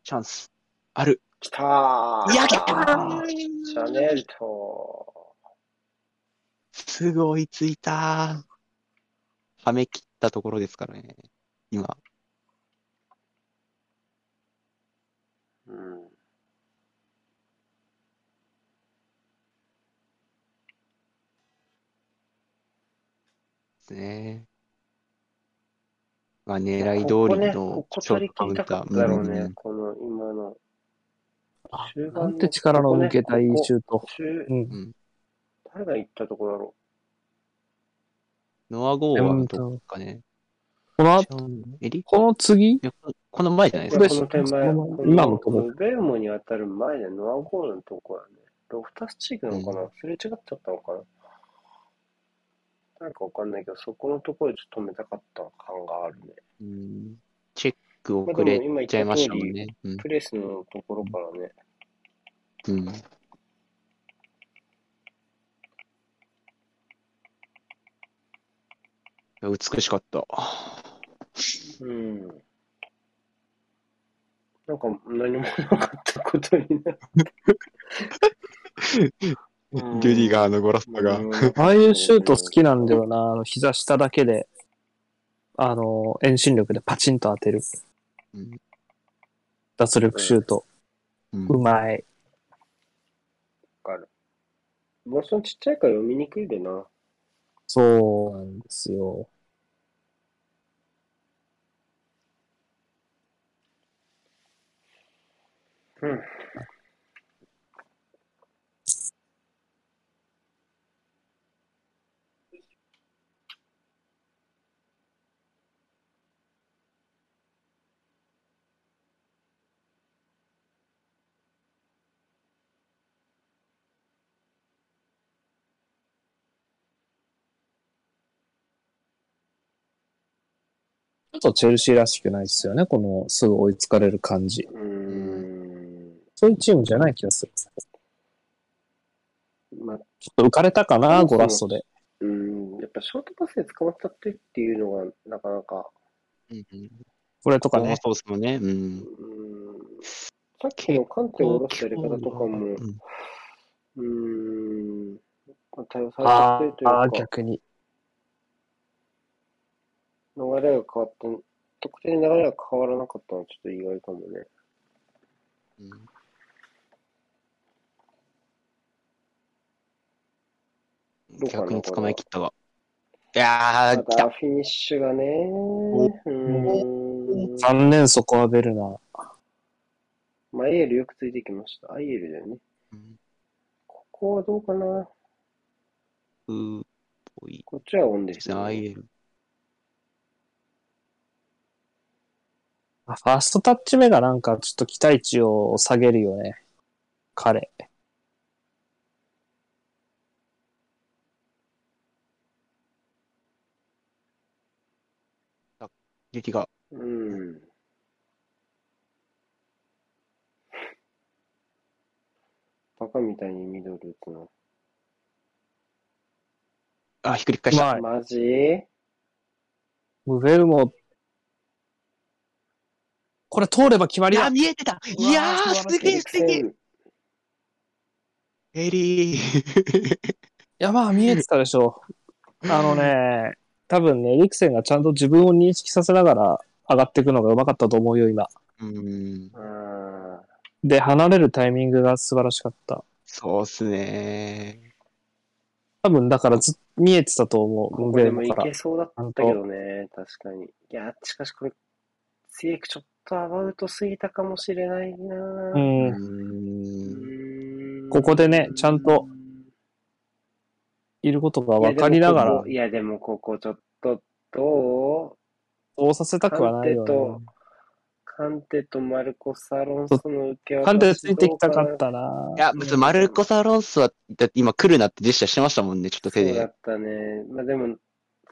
チャンス。ある。きたーやったシャネルと、すぐ追いついた。はめ切ったところですからね。今。うん。ですね。まあ、狙い通りのここショーね、ここ取り切りたかトカウンター。っただろうね。この今の。あ終なんて力の抜けたいいシュート。中うん。誰が行ったとこだろノア・ゴーはどっかね。この後、この次？ここの前じゃないでうすか。この手前、今のとこウベルモに当たる前でノアゴールのとこだね。ロフタスチークなのかな、うんすれ違っちゃったのかな？なんかわかんないけど、そこのところでちょっと止めたかった感があるね。うんチェック遅れちゃいましたもんね。うんプレスのところからね。うん。美しかった。うん。なんか何もなかったことになる。うんリュディガーのゴラストが。うんああいうシュート好きなんだよな。あの、膝下だけで、あの、遠心力でパチンと当てる。うん脱力シュート。うんうまい。わかる。ボストンちっちゃいから読みにくいでな。そうなんですよ。うん。ょっとチェルシーらしくないですよね。このすぐ追いつかれる感じ。うーん。そういうチームじゃない気がする。ちまあ、ょっと浮かれたかな、ゴラッソで。うん。やっぱショートパスで捕まっちゃってっていうのが、なかなか、うんうん。これとかね。そうですもんね。うん。うん。さっきのカンテを下ろしたやり方とかも、うんうーん。まあ対応さあれちゃってるというあー、か、逆に。流れが変わった、得点に流れが変わらなかったのはちょっと意外かもね。うん逆に捕まえきったが。いやー、た。だフィニッシュがね、うーん。残念、そこはベルナー。まあ、アイエルよくついてきました。アイエルだよね。うんここはどうかなうーぽいこっちはオンでですすね。ね。IL。あファーストタッチ目がなんかちょっと期待値を下げるよね。彼。雪が。うん。バカみたいにミドル打つの。あ、ひっくり返した。まあ、マジ？ムベルも、これ通れば決まりだ。い見えてたいやー、すげえ、すげえ。エリー。や、まあ見えてたでしょう。あのね、多分ね、エリクセンがちゃんと自分を認識させながら上がっていくのがうまかったと思うよ、今。うん。あで、離れるタイミングが素晴らしかった。そうっすね多分だからず見えてたと思う、ムここでもいけ。そうだったけどね、確かに。いや、しかしこれ、ツイエクちょっとアバウトすぎたかもしれないなう。うん。ここでねちゃんといることが分かりながらいや、でもここちょっと、どう？そうさせたくはないよね。カンテとマルコス・アロンソの受け渡しカンテついてきたかったな。いや、別にマルコス・アロンソは、だって今来るなってジェスチャーしてましたもんね、ちょっと手で。そうだったね。まあでも、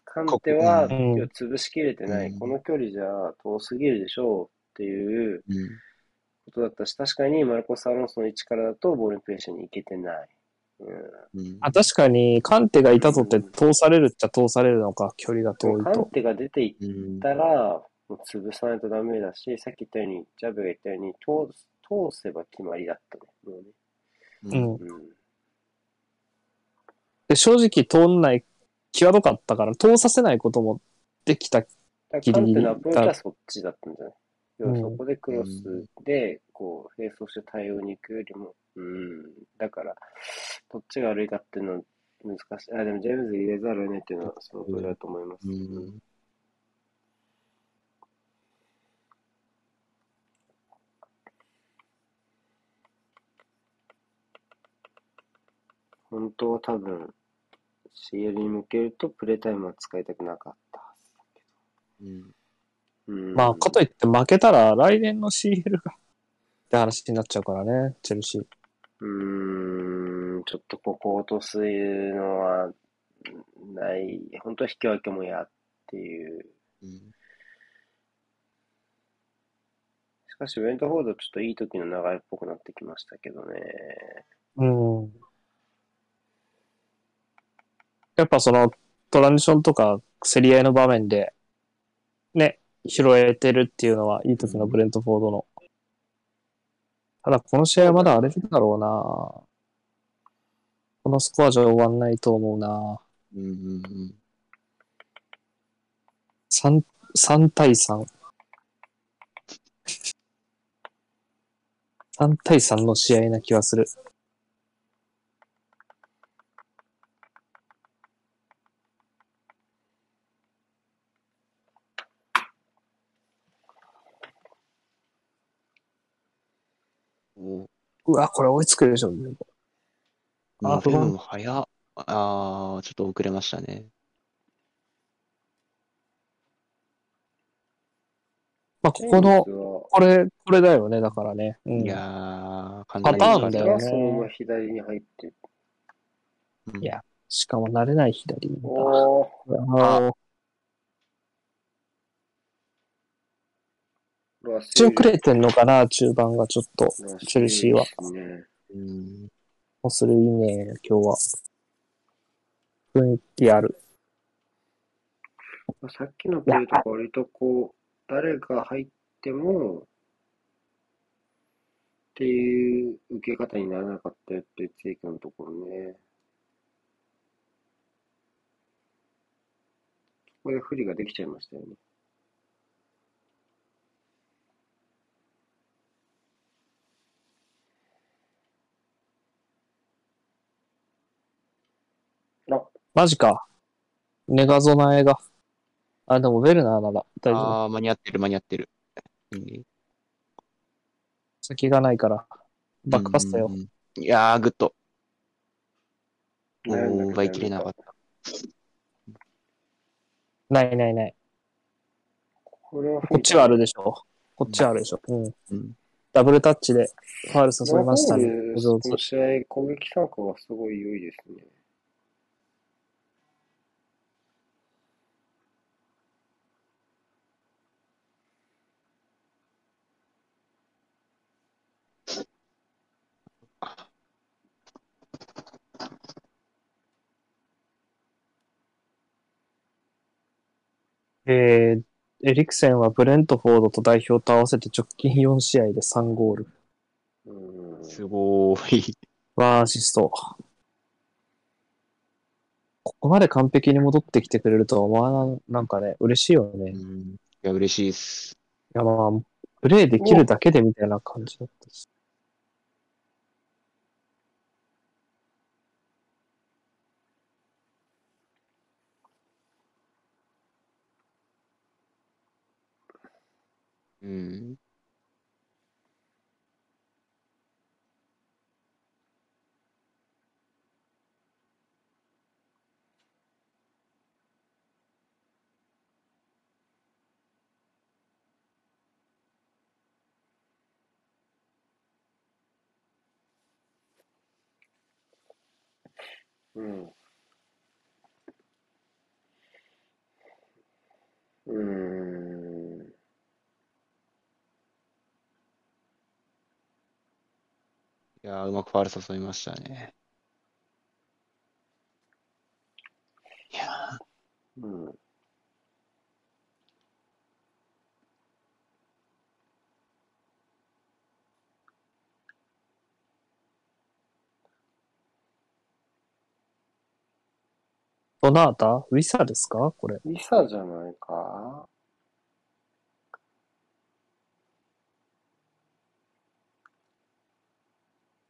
カンテは、潰しきれてない。うんこの距離じゃ遠すぎるでしょうっていううん。ことだったし、確かにマルコス・アロンソの位置からだとボールプレッシャーに行けてない。うんうんあ、確かに、カンテがいたとって通されるっちゃ通されるのか、距離が遠いと。カンテが出ていっうんたら、もう潰さないとダメだし、さっき言ったように、ジャブが言ったように、通す通せば決まりだったね。もうん。うん。で、正直通んない、際どかったから、通させないこともできた。だからカンテギリギリのアプローチはそっちだったんじゃない？要はうんそこでクロスで、こう、並走して対応に行くよりも、うん。だから、どっちが悪いかっていうのは難しい。あ、でもジェームズ入れざるを得ないっていうのはその通りだと思います。うん本当は多分、CL に向けるとプレータイムは使いたくなかったはうんず。うん。まあ、かといって負けたら来年の CL が、って話になっちゃうからね、チェルシー。うーん、ちょっとここ落とすのはない。本当は引き分けも嫌っていう。うんしかし、ウェントフォードちょっといい時の流れっぽくなってきましたけどね。うん。やっぱそのトランジションとか競り合いの場面で、ね、拾えてるっていうのはいい時のブレントフォードの。ただこの試合はまだ荒れるだろうなこのスコアじゃ終わんないと思うなうんうん3、3対3。3対3の試合な気はする。うわ、これ追いつくでしょ。ああ、フェムも早っ。あー、ちょっと遅れましたね。まあ、ここの、これ、これだよね、だからね。うんいやー、簡パターンだよねがそのまま左に入って。うんいやしかも慣れない左に。おー、あの、これは一応くれてんのかな、中盤がちょっと。チェルシーは。うんするいいね、今日は。雰囲気ある。まあさっきのプレーとか割とこう、誰が入っても、っていう受け方にならなかったよってツイクのところね。ここでフリーができちゃいましたよね。あ、マジか。ネガゾナエが。あ、でもベルナーなら大丈夫。あー、間に合ってる、間に合ってる。うん先がないから。バックパスだよいやー、グッド。おー、奪いきれなかった。ないないない。これはこっちはあるでしょ。こっちはあるでしょ。うん。うんダブルタッチでファール誘いましたね。この。試合、攻撃参加がすごい良いですね。えー、エリクセンはブレントフォードと代表と合わせて直近4試合で3ゴール。うん。すごーい。ワンアシスト。ここまで完璧に戻ってきてくれるとは思わな、なんかね、嬉しいよね。いうんいや、嬉しいっす。やまあ、プレイできるだけでみたいな感じだったし。うん。うん。うーん。いやー、うまくファール誘いましたね。いやうん。どなた？ウィサですか？これ。リサじゃないか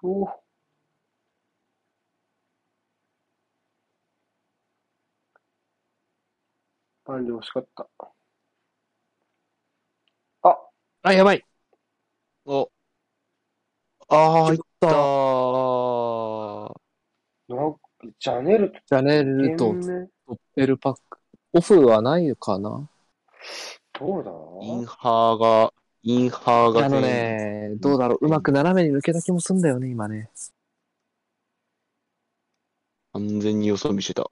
おパンで惜しかった。あ、あ、やばい。ーお。あー、いった。なんかジャネルとジャネルとトッペルパック。オフはないかな？どうだ？インハーが、インハーがあのね、どうだろう。うまく斜めに抜けた気もすんだよね、今ね。完全によそ見してた。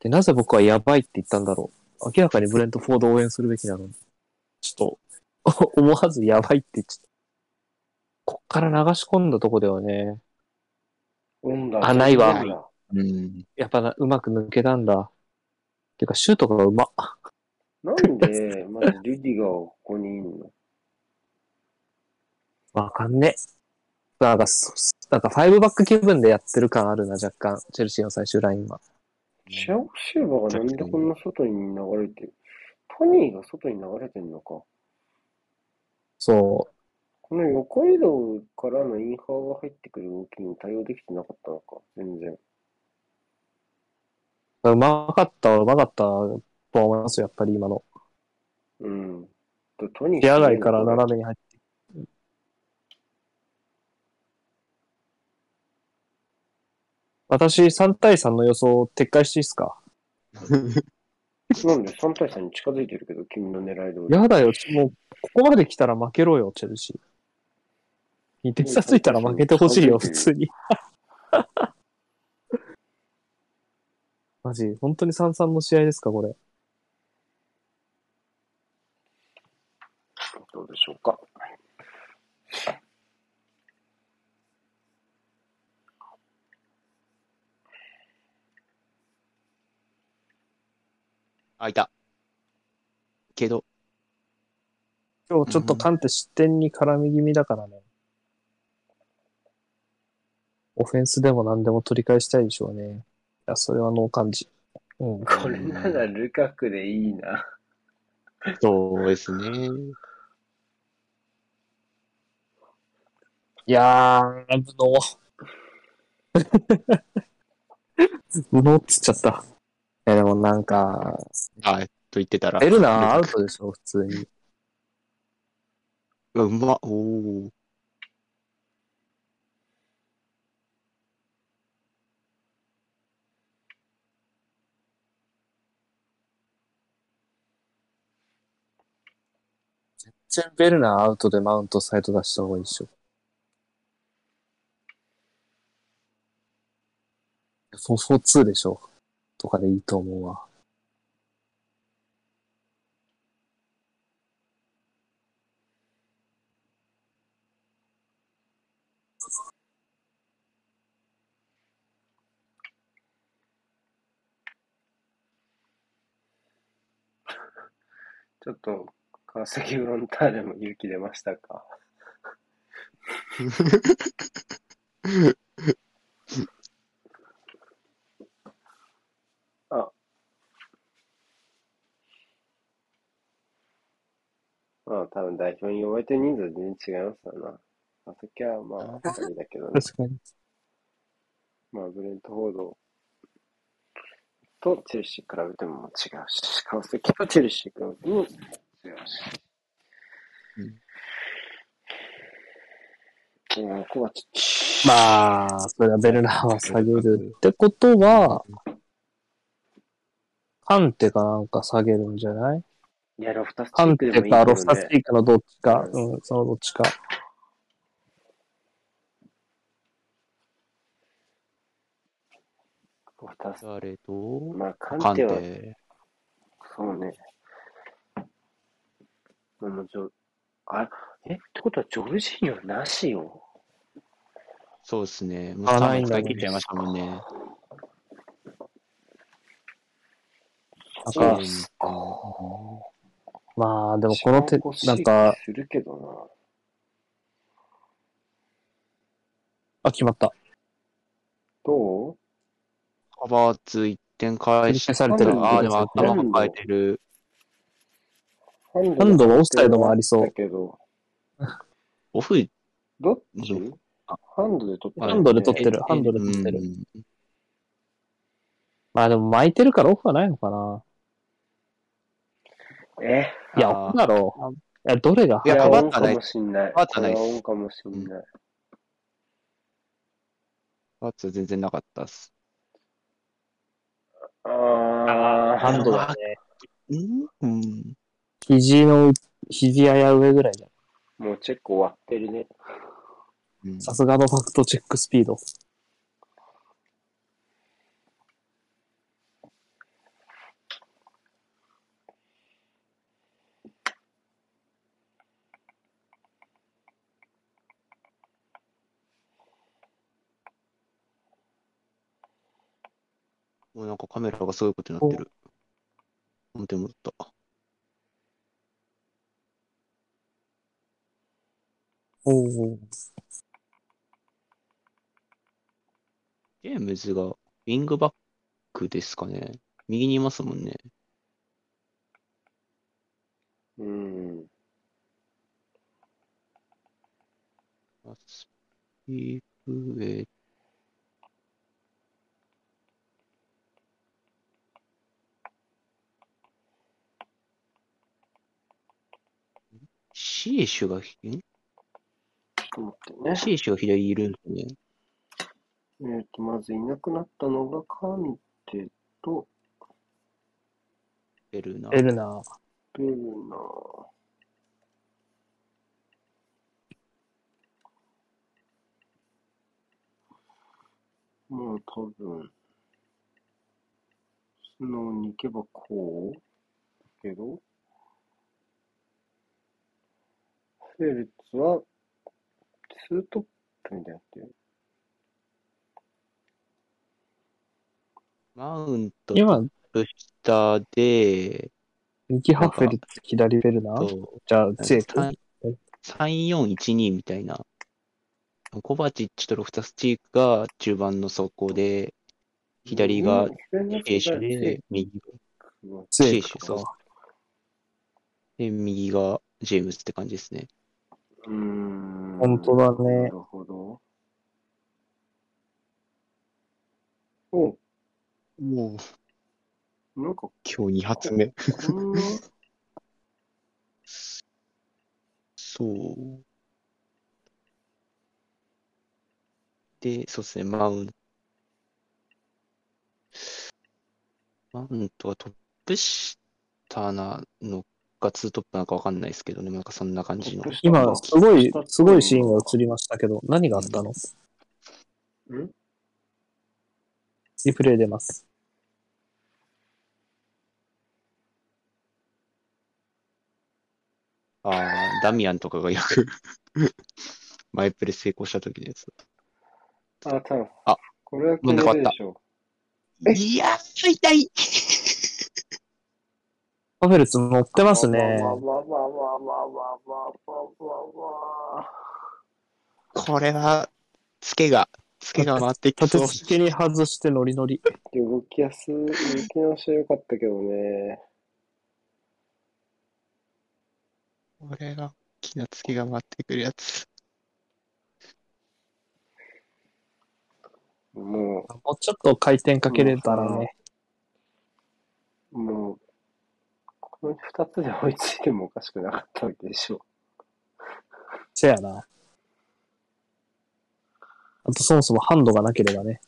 で、なぜ僕はやばいって言ったんだろう。明らかにブレントフォードを応援するべきなのに。ちょっと、思わずやばいって言っちゃった。こっから流し込んだとこではね、あないわうん。やっぱなうまく抜けたんだ。てか、シュートがうまっ。なんで、まずリディガーがここにいんの？わかんねえ。なんか、そなんか、ファイブバック気分でやってる感あるな、若干。チェルシーの最終ラインは。シャオシューバーがなんでこんな外に流れてる？トニーが外に流れてんのか。そこの横移動からのインハーが入ってくる動きに対応できてなかったのか、全然。う。うまかった、うまかったと思いますやっぱり今の。うん。とに手洗いから斜めに入って。私、3対3の予想を撤回していいですか？なんで3対3に近づいてるけど、君の狙い通り。やだよ、もう、ここまで来たら負けろよ、チェルシー。2点差ついたら負けてほしいよ、普通に。マジ、本当に3-3の試合ですか、これ。どうでしょうか。あ、いた。けど、今日ちょっとカンテ失点に絡み気味だからね。オフェンスでも何でも取り返したいでしょうね。いや、それはノー感じ。うん。これならルカクでいいな。そうですね。いやー、無能。無能っつっちゃった。いや、でもなんか、あ、と言ってたら。ベルナーアウトでしょ、普通に。うまっ、おー。全然ベルナーアウトでマウントサイト出した方がいいでしょ。442でしょ。とかでいいと思うわ。ちょっと、川崎フロンターレも勇気出ましたか？まあ、多分代表に呼ばれてる人数全然違いますよな。川崎はまあ、二人だけどね。確かに。まあ、ブレントフォードとチェルシー比べても違うし、川崎とチェルシー比べても違うし。うん。まあ、それはベルナーは下げるってことは、カンテかなんか下げるんじゃない？いや、ロフタスチカンークでもいいけどテかロフタスね。ピークのどっちか、うんうん、そのどっちか。ロフタス。誰と？まあ、カカンンテは、テ。そうね。もうちょあ、え、ってことはジョルジーニョなしよ。そうですね。もうあ3ないんだね枚使い切っちゃいましたもんね。そうっ、すか。まあ、でもこの手、なんか、するけどな。あ、決まった。どう？ハバーツ1点返し。されてる。ああ、でも頭抱えてる。ハンドはオフサイドもありそう。オフ、どっち？うん。ハンドで取ってハンドで取ってる。えハンドで取ってる。うん。まあでも巻いてるからオフはないのかな。え？いや、あーだろう。いや、どれがいやいや、カバッタないかもしんない。カバッタないっすこれはオンかもしんない。ハバーツは全然なかったっす。あー、ハンドだね。うん？うん。肘の、肘やや上ぐらいじゃん。もうチェック終わってるね。うんさすがのファクトチェックスピード。なんかカメラがすごいことになってる。本当に戻った。おお。ジェームズがウィングバックですかね。右にいますもんね。うん。スピークウェイシエシュが、んと思ってね。シエシュが左にいるんですね。えっと、まずいなくなったのがカンテとベルナエルナー。ベルナー。まあ多分、素直に行けばこうだけど、フェルツはツートップみたいになってる。マウント今、下で、右ハッフェルツ、左ベルナじゃあ、ツエク3412みたいな。コバチッチとロフタスチークが中盤の走行で、左がシェーシュで、右がシェーシュそうか。で、右がジェームズって感じですね。うーん。本当だねなるほど。お、もう、なんか今日2発目。そう。で、そうですね、マウンマウントはトップ下なのか、ツートップなのかわかんないですけどね、なんかそんな感じの。今、すごい、すごいシーンが映りましたけど、何があったの？ん？リプレイ出ます。ああ、ダミアンとかがよく マイプレ成功した時のやつ。あ、多分。あ、これは決めるでしょえいやー、痛いパフェルツ乗ってますね。これは、ツケが、ツケが回ってきそ。立てに外してノリノリ。動きやすい、動き直し良かったけどね。これが、大きなツケが回ってくるやつ。もう。もうちょっと回転かけれたらね。もう、この二つで追いついてもおかしくなかったわけでしょ。せやな。あとそもそもハンドがなければね。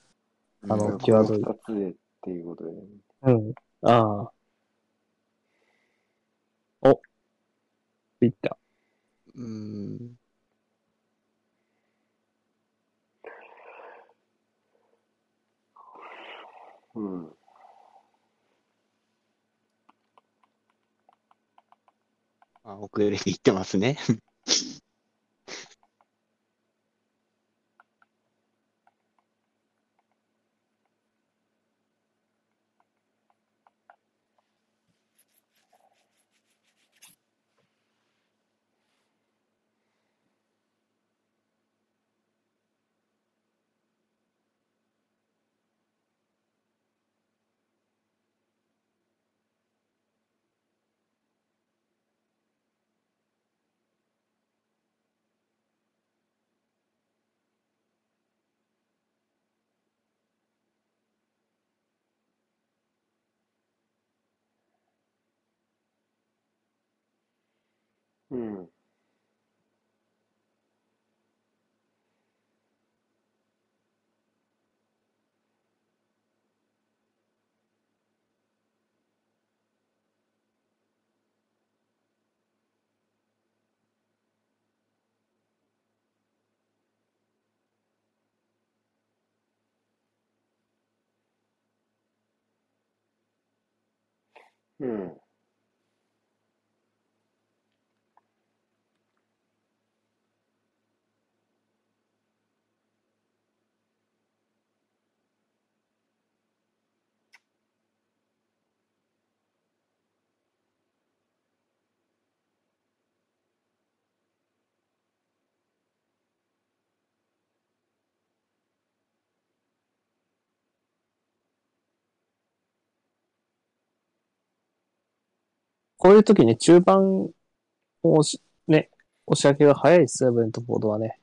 あのうん際どい二つでっていうことで、ね。うん。ああ。お。いった。うーん。うん。あ、遅れていってますね。Hmm. Hmm. こういう時に中盤をし、ね、押し上げが早いですよ、ブレントフォードはね。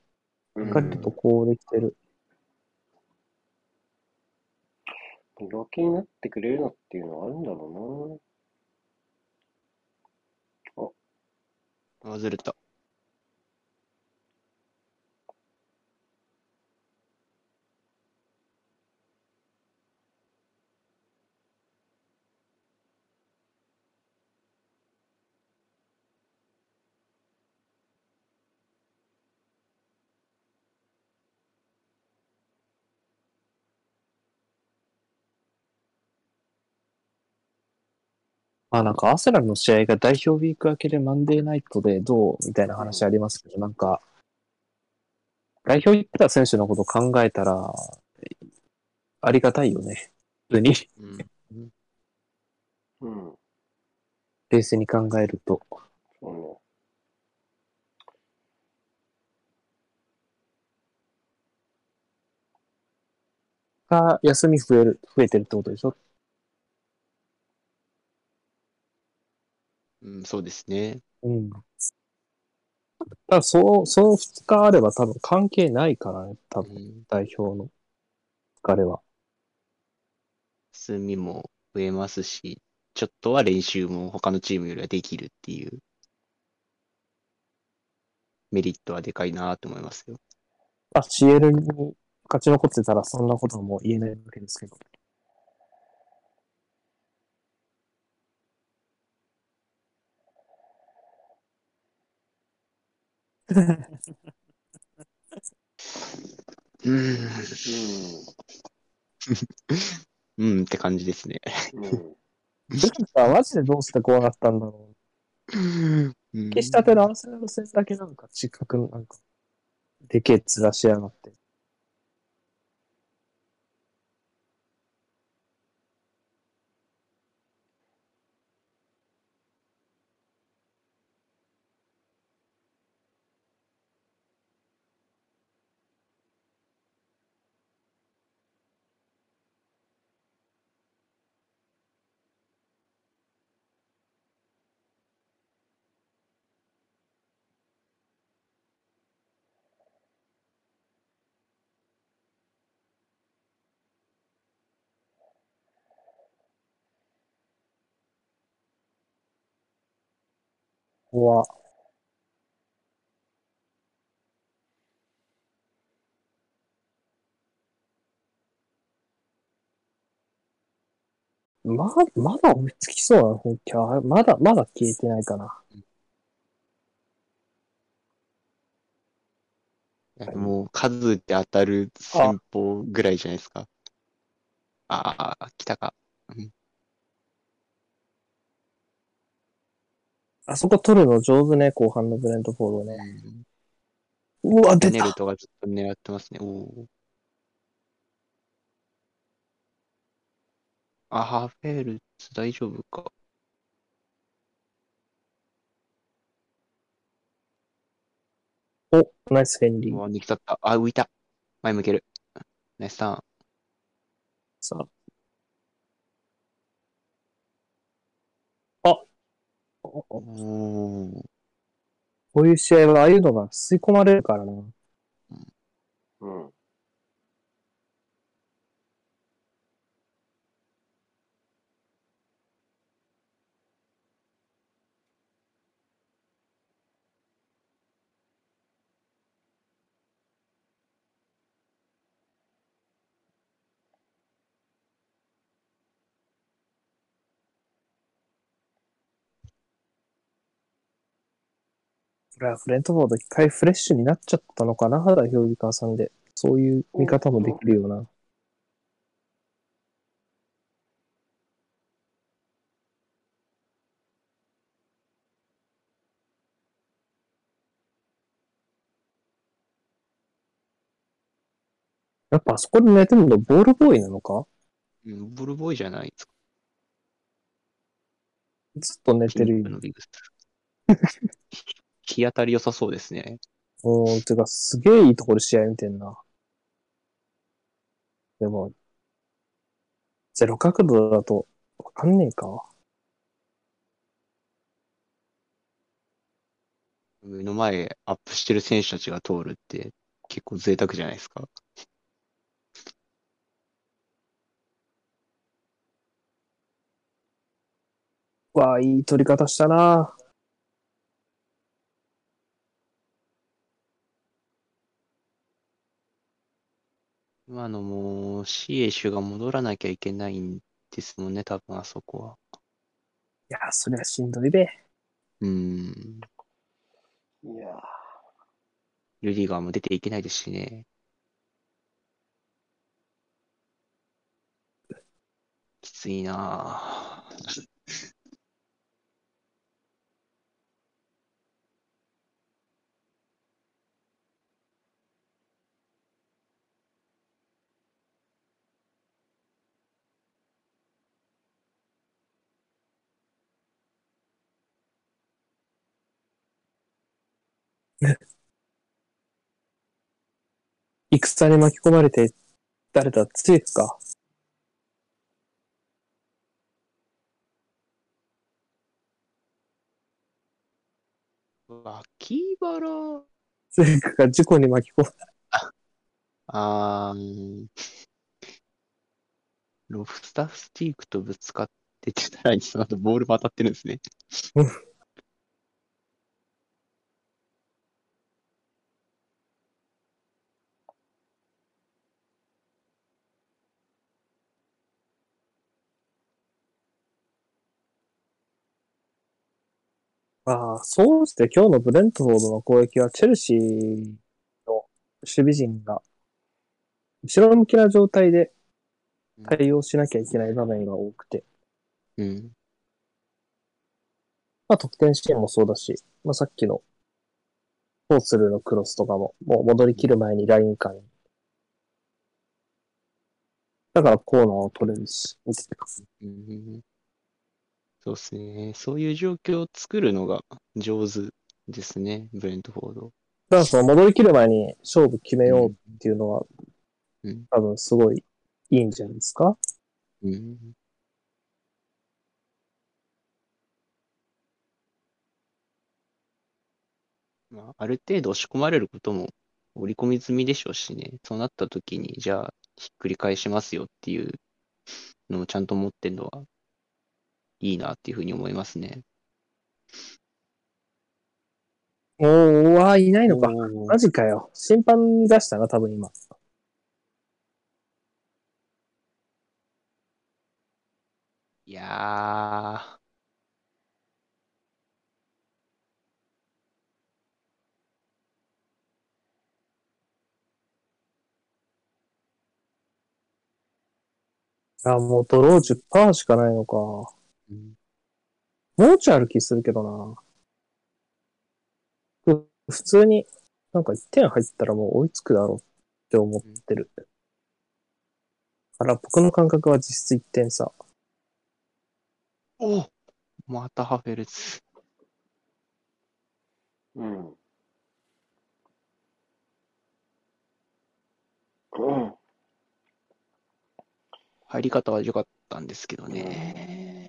うしっかりとこうできてる。弱気になってくれるのっていうのはあるんだろあ、ずれた。まあなんかアーセナルの試合が代表ウィーク明けでマンデーナイトでどうみたいな話ありますけど、なんか、代表行ってた選手のこと考えたら、ありがたいよね。普通に、うん。うん。冷静に考えると。そうね。が、休み増える、増えてるってことでしょうん、そうですね。うん。ただ、そう、その2日あれば多分関係ないからね、多分、うん。代表の疲れは。休みも増えますし、ちょっとは練習も他のチームよりはできるっていうメリットはでかいなと思いますよ。あ、CL に勝ち残ってたらそんなことはもう言えないわけですけど。うん。うん。って感じですね。うん。ジョさマジでどうしてこうなったん。だろううん。消したてのアーセナル戦だけなん。か近く、なん。か、でけえ面しやがって。ここは、ま、まだ追いつきそうな雰囲気は、まだ、まだ消えてないかな。もう数で当たる戦法ぐらいじゃないですか。ああ、来たか。うんあそこ取るの上手ね、後半のブレントフォードね。うわ、出たネルトがずっと狙ってますね。おお。あ、ハーフェルツ大丈夫か。お、ナイスヘンリー。うわ、抜き去った。あ、浮いた。前向ける。ナイスターン。さあ。あ、おおおお。こういう試合はああいうのが吸い込まれるからな。うん。れはフレントフォード一回フレッシュになっちゃったのかな代表リカーさんで。そういう見方もできるような。やっぱあそこで寝てるのボールボーイなのか？うん、ボルボーイじゃないですか？ずっと寝ピてる。日当たり良さそうですね。うん、てかすげえいいところで試合見てんな。でも、ゼロ角度だとわかんねえか。目の前アップしてる選手たちが通るって結構贅沢じゃないですか。わあ、いい取り方したな。今のもう、シエシュが戻らなきゃいけないんですもんね、多分あそこは。いや、そりゃしんどいべ。うーん。いやルディガーも出ていけないですしね。きついなぁ。戦に巻き込まれて、誰だ、ついか？脇腹、ついかが事故に巻き込まれあー、ロフスタースティークとぶつかってて、さらにその後ボールも当たってるんですね。ああ、そうして今日のブレントフォードの攻撃はチェルシーの守備陣が後ろ向きな状態で対応しなきゃいけない場面が多くて、うん。まあ得点シーンもそうだし、まあさっきのフォースルーのクロスとかももう戻り切る前にライン間に。だからコーナーを取れるし、見ててうんそうですね。そういう状況を作るのが上手ですね、ブレントフォード。だからその戻り切る前に勝負決めようっていうのは、うん多分すごいいいんじゃないですか？うん。まあ、ある程度押し込まれることも織り込み済みでしょうしね。そうなった時に、じゃあ、ひっくり返しますよっていうのをちゃんと持ってるのは、いいなっていうふうに思いますね。おー、うわーいないのか。マジかよ。審判に出したな、多分今。いやー、あ、もうドロー10%しかないのか。うんもうちょいある気するけどな。ふ普通に、なんか1点入ったらもう追いつくだろうって思ってる。から僕の感覚は実質1点差。おまたハフェルツ。うん。うん。入り方は良かったんですけどね。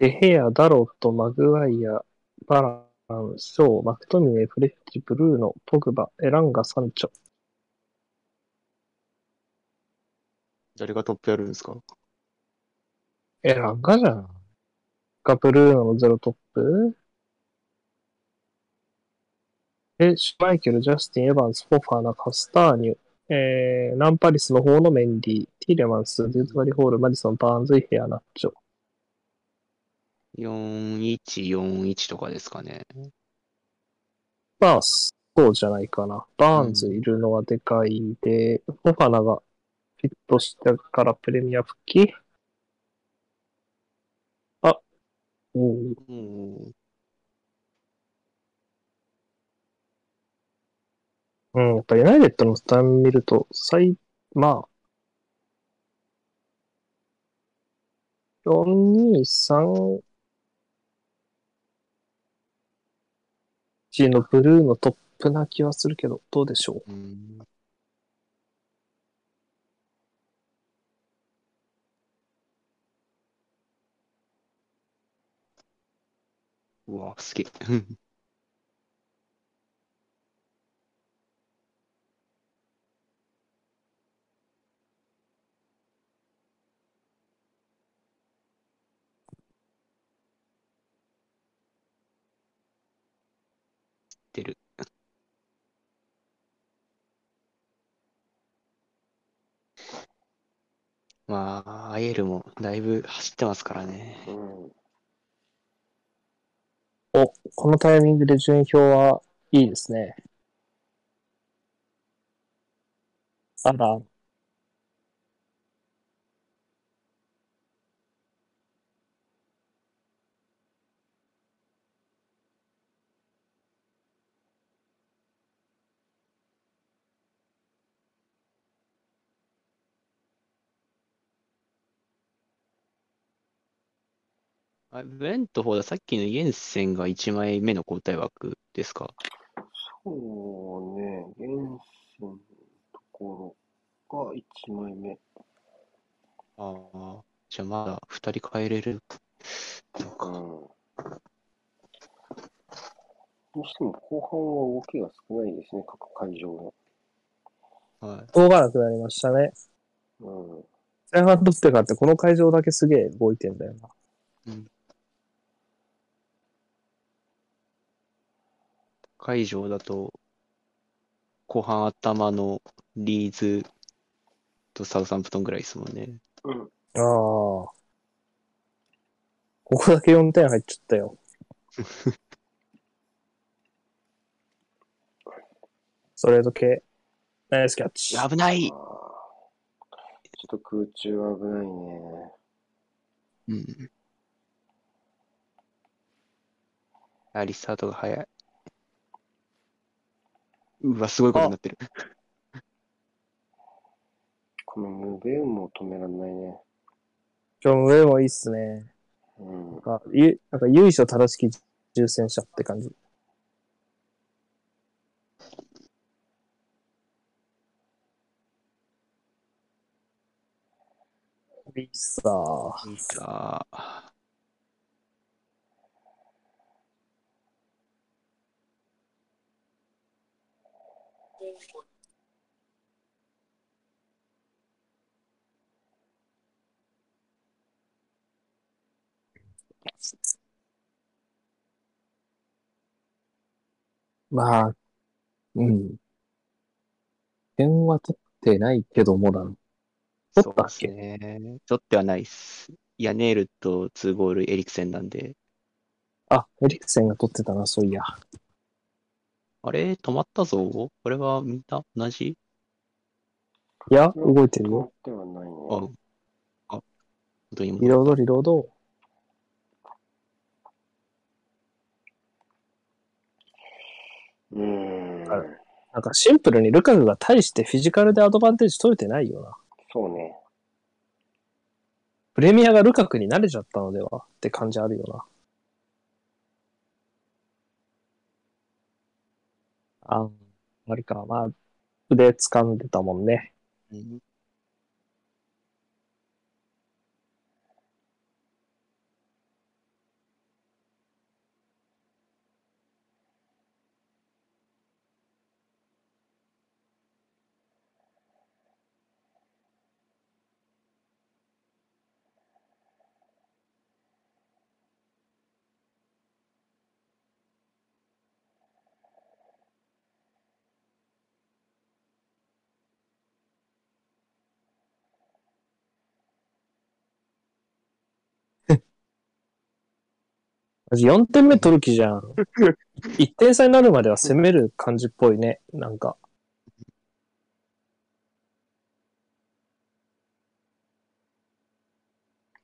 デヘア、ダロット、マグワイア、バラン、ショー、マクトミネ、フレッジ、ブルーノ、ポグバ、エランガ、サンチョ。誰がトップやるんですか？エランガじゃん。がブルーノのゼロトップ？え、シュマイケル、ジャスティン、エヴァンス、フォファナ、カスターニュ、えー、ナンパリスの方のメンディ、ティレマンス、デューズバリーホール、マディソン、バーンズ、イヘアナッチョ。?4141 とかですかね。まあ、そうじゃないかな。バーンズいるのはでかいで、フォファナがフィットしたからプレミア復帰あ、おううん。うん、やっぱユナイテッドのスタン見ると、最、まあ、4、2、3チ、のブルーのトップな気はするけど、どうでしょう？うん。うわ、すげえ。まあ、アイエルもだいぶ走ってますからね。うん。お、このタイミングで順位表はいいですね。あら、あブレントフォード、さっきのイエンセンが1枚目の交代枠ですか？そうね、ゲンセンのところが1枚目。ああ、じゃあまだ2人変えれるのうか。ん。にしても後半は動きが少ないですね、各会場の。はい。動かなくなりましたね。うん。前半取ってからってこの会場だけすげえ動いてんだよな。会場だと、後半頭のリーズとサウサンプトンぐらいですもんね。うん。ああ。ここだけ4点入っちゃったよ。ストレート系。ナイスキャッチ。危ないちょっと空中は危ないね。うん。あ、リスタートが早い。うわ、すごいことになってる。このムベウも止めらんないね。今日上もいいっすね。うんなん。か、ゆなんか由緒正しき重戦車って感じ。ビッサー。さあ、まあ、うん。点は取ってないけどもだな。取ったっけそうですね。取ってはないっす。ヤネールと2ゴールエリクセンなんで。あ、エリクセンが取ってたな、そういや。あれ？止まったぞ。これはみんな同じ？いや、動いてるよ。止まってはないね。あ、あ、本当にリロード、リロード。うーん。なんかシンプルにルカクが大してフィジカルでアドバンテージ取れてないよな。そうね。プレミアがルカクに慣れちゃったのではって感じあるよな。あ、あれか。まあ、腕掴んでたもんね。うん4点目取る気じゃん。1点差になるまでは攻める感じっぽいね。なんか。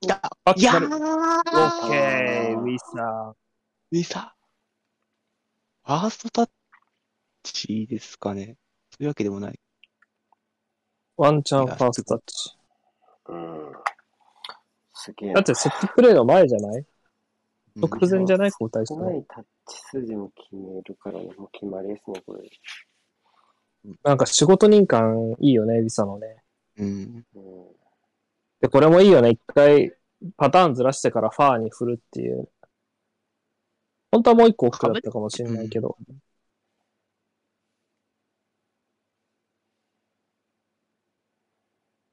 いや、あいやーオッケー、ウィサウィサファーストタッチですかね。そういうわけでもない。ー。ワンチャンファーストタッチ。うん。すげえな。だってセットプレーの前じゃない？うん直前じゃない交代したないタッチ数でも決めるからね。もう決まりですね、これ。なんか仕事人感いいよね、ウィサのね。うん。うん。で、これもいいよね。一回パターンずらしてからファーに振るっていう。本当はもう一個大きくだったかもしれないけど。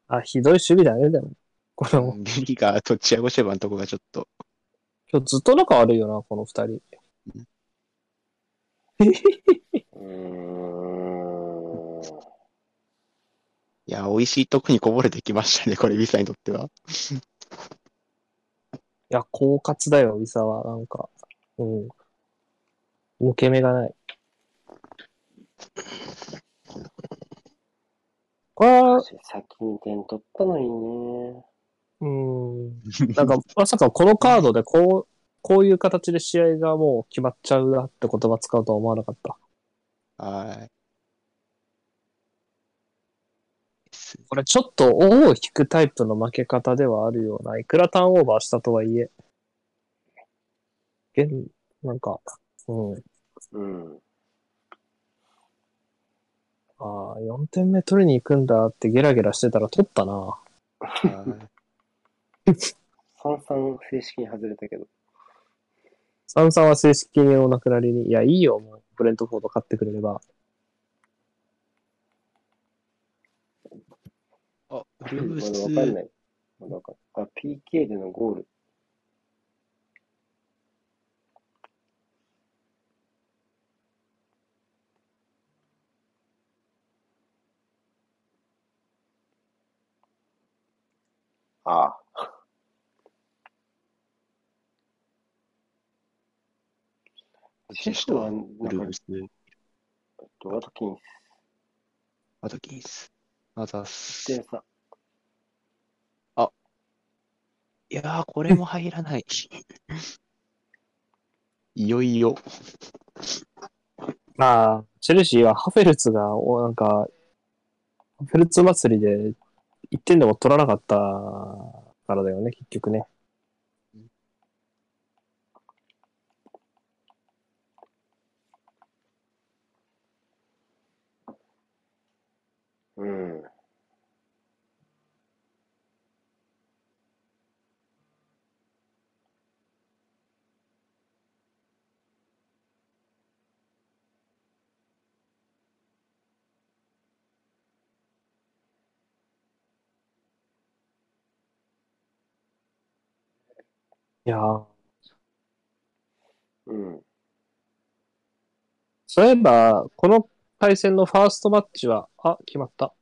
あ、ひどい守備だね、でも。これも。ベリガーとチアゴシェバのとこがちょっと。今日ずっと仲悪いよな、この二人。うーん。いや、美味しいとこにこぼれてきましたね、これ、ウィサにとっては。いや、狡猾だよ、ウィサは。なんか、うん。抜け目がない。これは、先に点取ったのにね。うん。なんか、まさかこのカードでこう、こういう形で試合がもう決まっちゃうなって言葉使うとは思わなかった。はい。これちょっと王を引くタイプの負け方ではあるような、いくらターンオーバーしたとはいえ。現、なんか、うん。うん。ああ、4点目取りに行くんだってゲラゲラしてたら取ったな。はい三々正式に外れたけど。サンさんは正式にお亡くなりに。いや、いいよ、もう。ブレントフォード勝ってくれれば。あ、ブルーまだス、わかんない。まだわかんない。あ、PK でのゴール。ああ。シェフトは、ルー、ス、えっと、ワトキンスアドキンス、アザス。点差。いやー、これも入らない。いよいよ。まあ、チェルシーはハフェルツが、おなんか、ハフェルツ祭りで1点でも取らなかったからだよね、結局ね。うん。いやーうん。そういえば、この対戦のファーストマッチは、あ、決まった。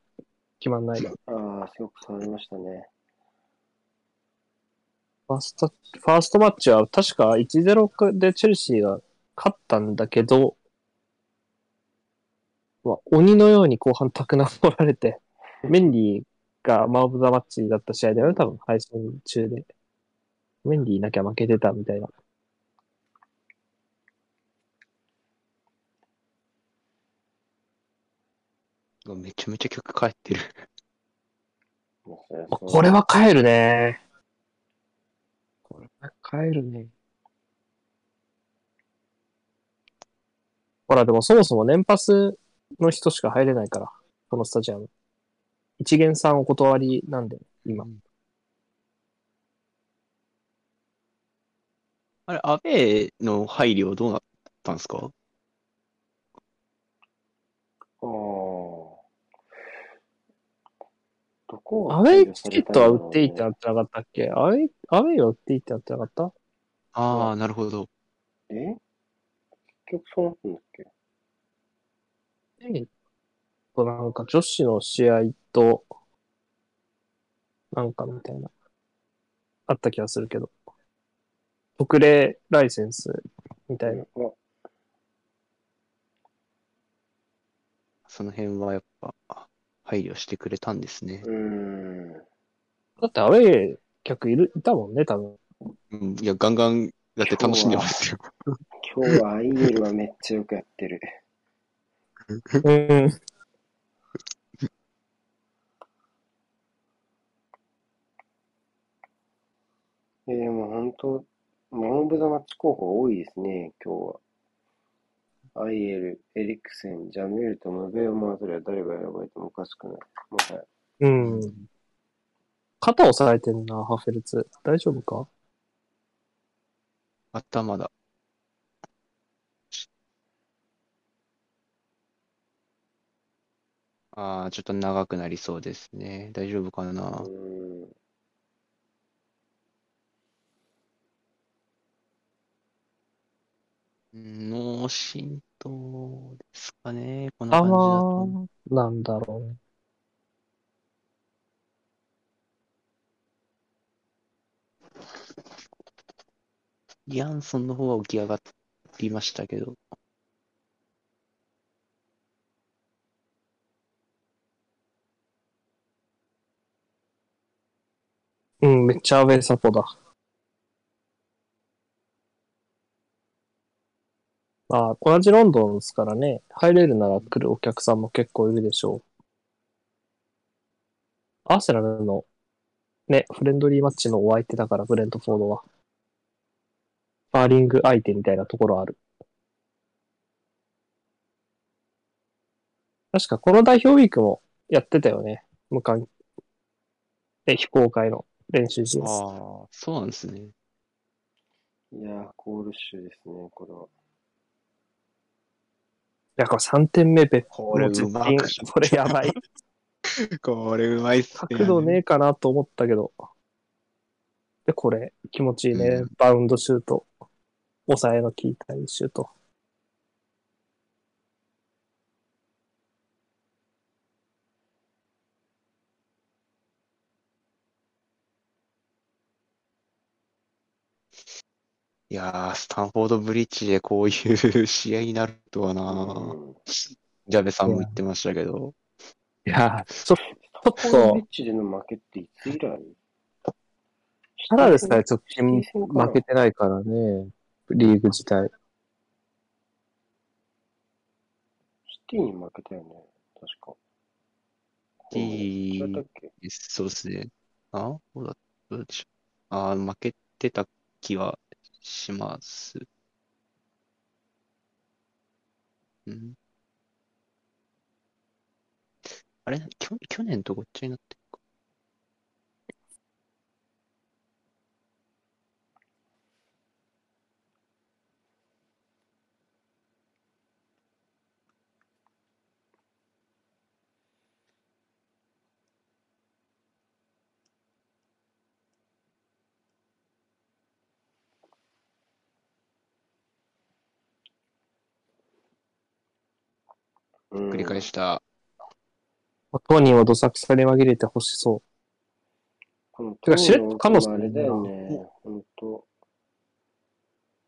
決まんない。フああ、すごく触りましたね。ァースト、ファーストマッチは確か1-0でチェルシーが勝ったんだけど、まあ、鬼のように後半タクナ取られて、メンディーがマンオブザマッチだった試合だよね、多分配信中で。メンディーいなきゃ負けてたみたいな。めちゃめちゃ曲変えてる。これは帰るね。これは帰るね。ほら、でもそもそも年パスの人しか入れないから、このスタジアム。一元さんお断りなんで、今。あれ、アウェーの配慮はどうなったんですかああ。どこがアウェイチケットは売っていいってなってなかったっけ？アウェイ、アウェイは売っていいってなってなかった？ああ、なるほど。え？結局そうなったんだっけ？えっと、なんか女子の試合と、なんかみたいな、あった気がするけど。特例ライセンスみたいな。あその辺はやっぱ配慮してくれたんですね。うーん。だってアウェイ客いる、いたもんね、多分。うん、いや、ガンガンやって楽しんでますよ。今日はアイエルはめっちゃよくやってる。うん。えー、もう本当、マン・オブ・ザ・マッチ候補多いですね、今日は。アイエル、エリクセン、ジャメールとムベオ・マートレは誰が選ばれてもおかしくない。もはや。うん。肩押さえてんな、ハフェルツ。大丈夫か？頭だ。ああ、ちょっと長くなりそうですね。大丈夫かな？う。ーん。脳震どうですかね。こんな感じだと。ー、なんだろうね。リアンソンの方は起き上がりましたけど。うん、めっちゃアウェイサポだ。まあ、同じロンドンですからね、入れるなら来るお客さんも結構いるでしょう。アーセナルのね、フレンドリーマッチのお相手だから、ブレントフォードは。スパーリング相手みたいなところある。確かこの代表ウィークもやってたよね。無観、え、非公開の練習試合。ああ、そうなんですね。いやー、コールシュですね、これは。いや、これ3点目別これうまこれやばい。これうまいっすね。角度ねえかなと思ったけど。で、これ、気持ちいいね。うんバウンドシュート。抑えの効いたシュート。いやー、スタンフォードブリッジでこういう 試合になるとはなうんジャベさんも言ってましたけど。いや、ちょ、ちょっコールとビッ、チでの負けっていつ以来？ただでさえ直近シティ戦かな負けてないからね。リーグ自体。シティに負けたよね、確か。シティ違ったっけ？そうですね。あどうだどうでしょう。あー負けてた気はします。ん？あれ？きょ去年とごっちゃになってるか。うん繰り返した。当人はどさくさに紛れてほしそう。てかしれっとカノス？あれだよね、ほんと。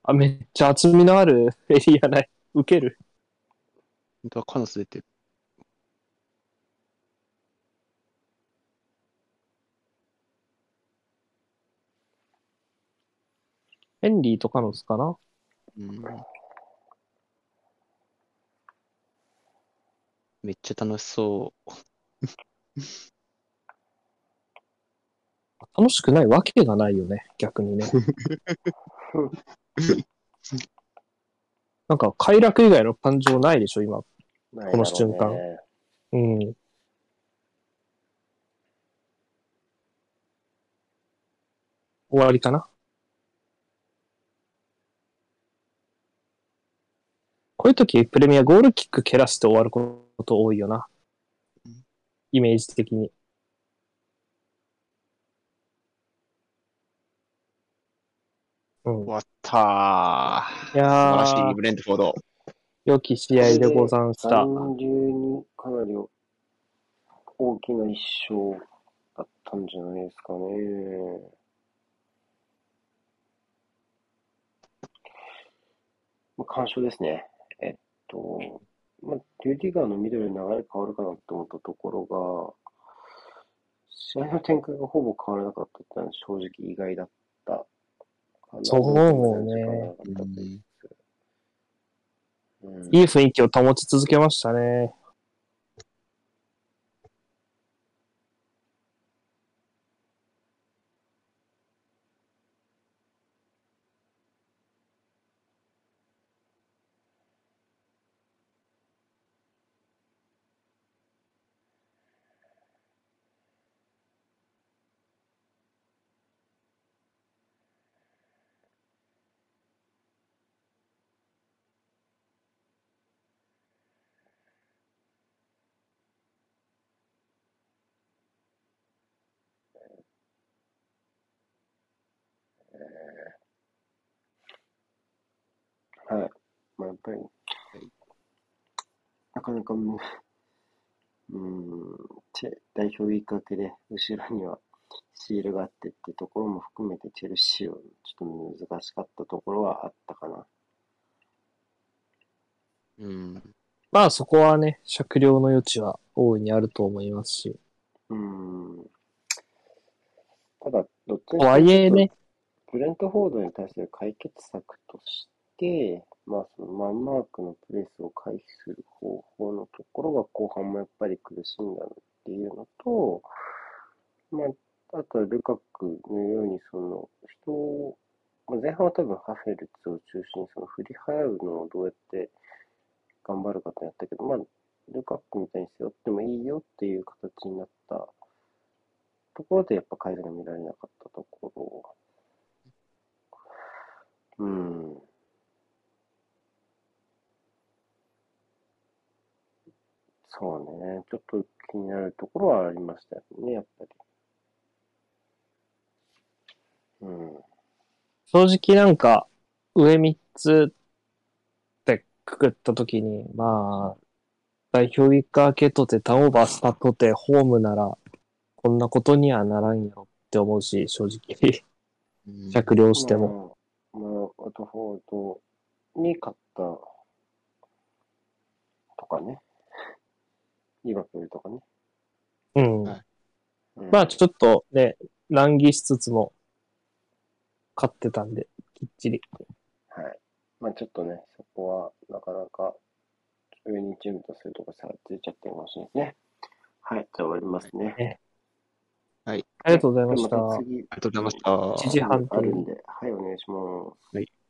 あ、めっちゃ厚みのある エリアない。受ける？本当はカノス出てる。ヘンリーとカノスかな？うん。めっちゃ楽しそう。楽しくないわけがないよね、逆にね。なんか快楽以外の感情ないでしょ、今。ここの瞬間うん。終わりかな？こういう時、プレミアゴールキック蹴らして終わること多いよな。イメージ的に。うん。終わったー。いや素晴らしい、ーブ、レントフォード。良き試合でござんした。残留にかなり大きな一勝だったんじゃないですかね。まあ、完勝ですね。と、まあ、リュディガーのミドルに流れ変わるかなと思ったところが、試合の展開がほぼ変わらなかったってのは正直意外だったかな。そうねうんうんいい雰囲気を保ち続けましたね。代表ウィーク明けで、後ろにはシールがあってってところも含めて、チェルシーはちょっと難しかったところはあったかな。うん。まあそこはね、酌量の余地は大いにあると思いますし。うーん。ただ、どっちとはいえね、ブレントフォードに対する解決策として、まあ、そのマンマークのプレスを回避する方法のところが後半もやっぱり苦しんだっていうのと、まあ、あとはルカクのように、その人を、まあ、前半は多分ハフェルツを中心にその振り払うのをどうやって頑張るかってやったけど、まあ、ルカクみたいに背負ってもいいよっていう形になったところでやっぱ改善が見られなかったところ。うん。そうね。ちょっと気になるところはありましたよね、やっぱり。うん。正直なんか、上3つってくくったときに、まあ、代表ウィーク明けとてターンオーバーしたとてホームなら、こんなことにはならんやろって思うし、正直。うん酌量しても。まあ、まあ、ワトフォードに勝ったとかね。リバプールとかね。うん。まあちょっとね、乱儀しつつも、勝ってたんで、きっちり。はい。まあちょっとね、そこはなかなか上にチームとするとこ差がついちゃってるかもしれないですね。はい。じゃあ終わりますね。ありがとうございました。でまた次、ありがとうございました。1時半あるんで、はい、お願いします。はい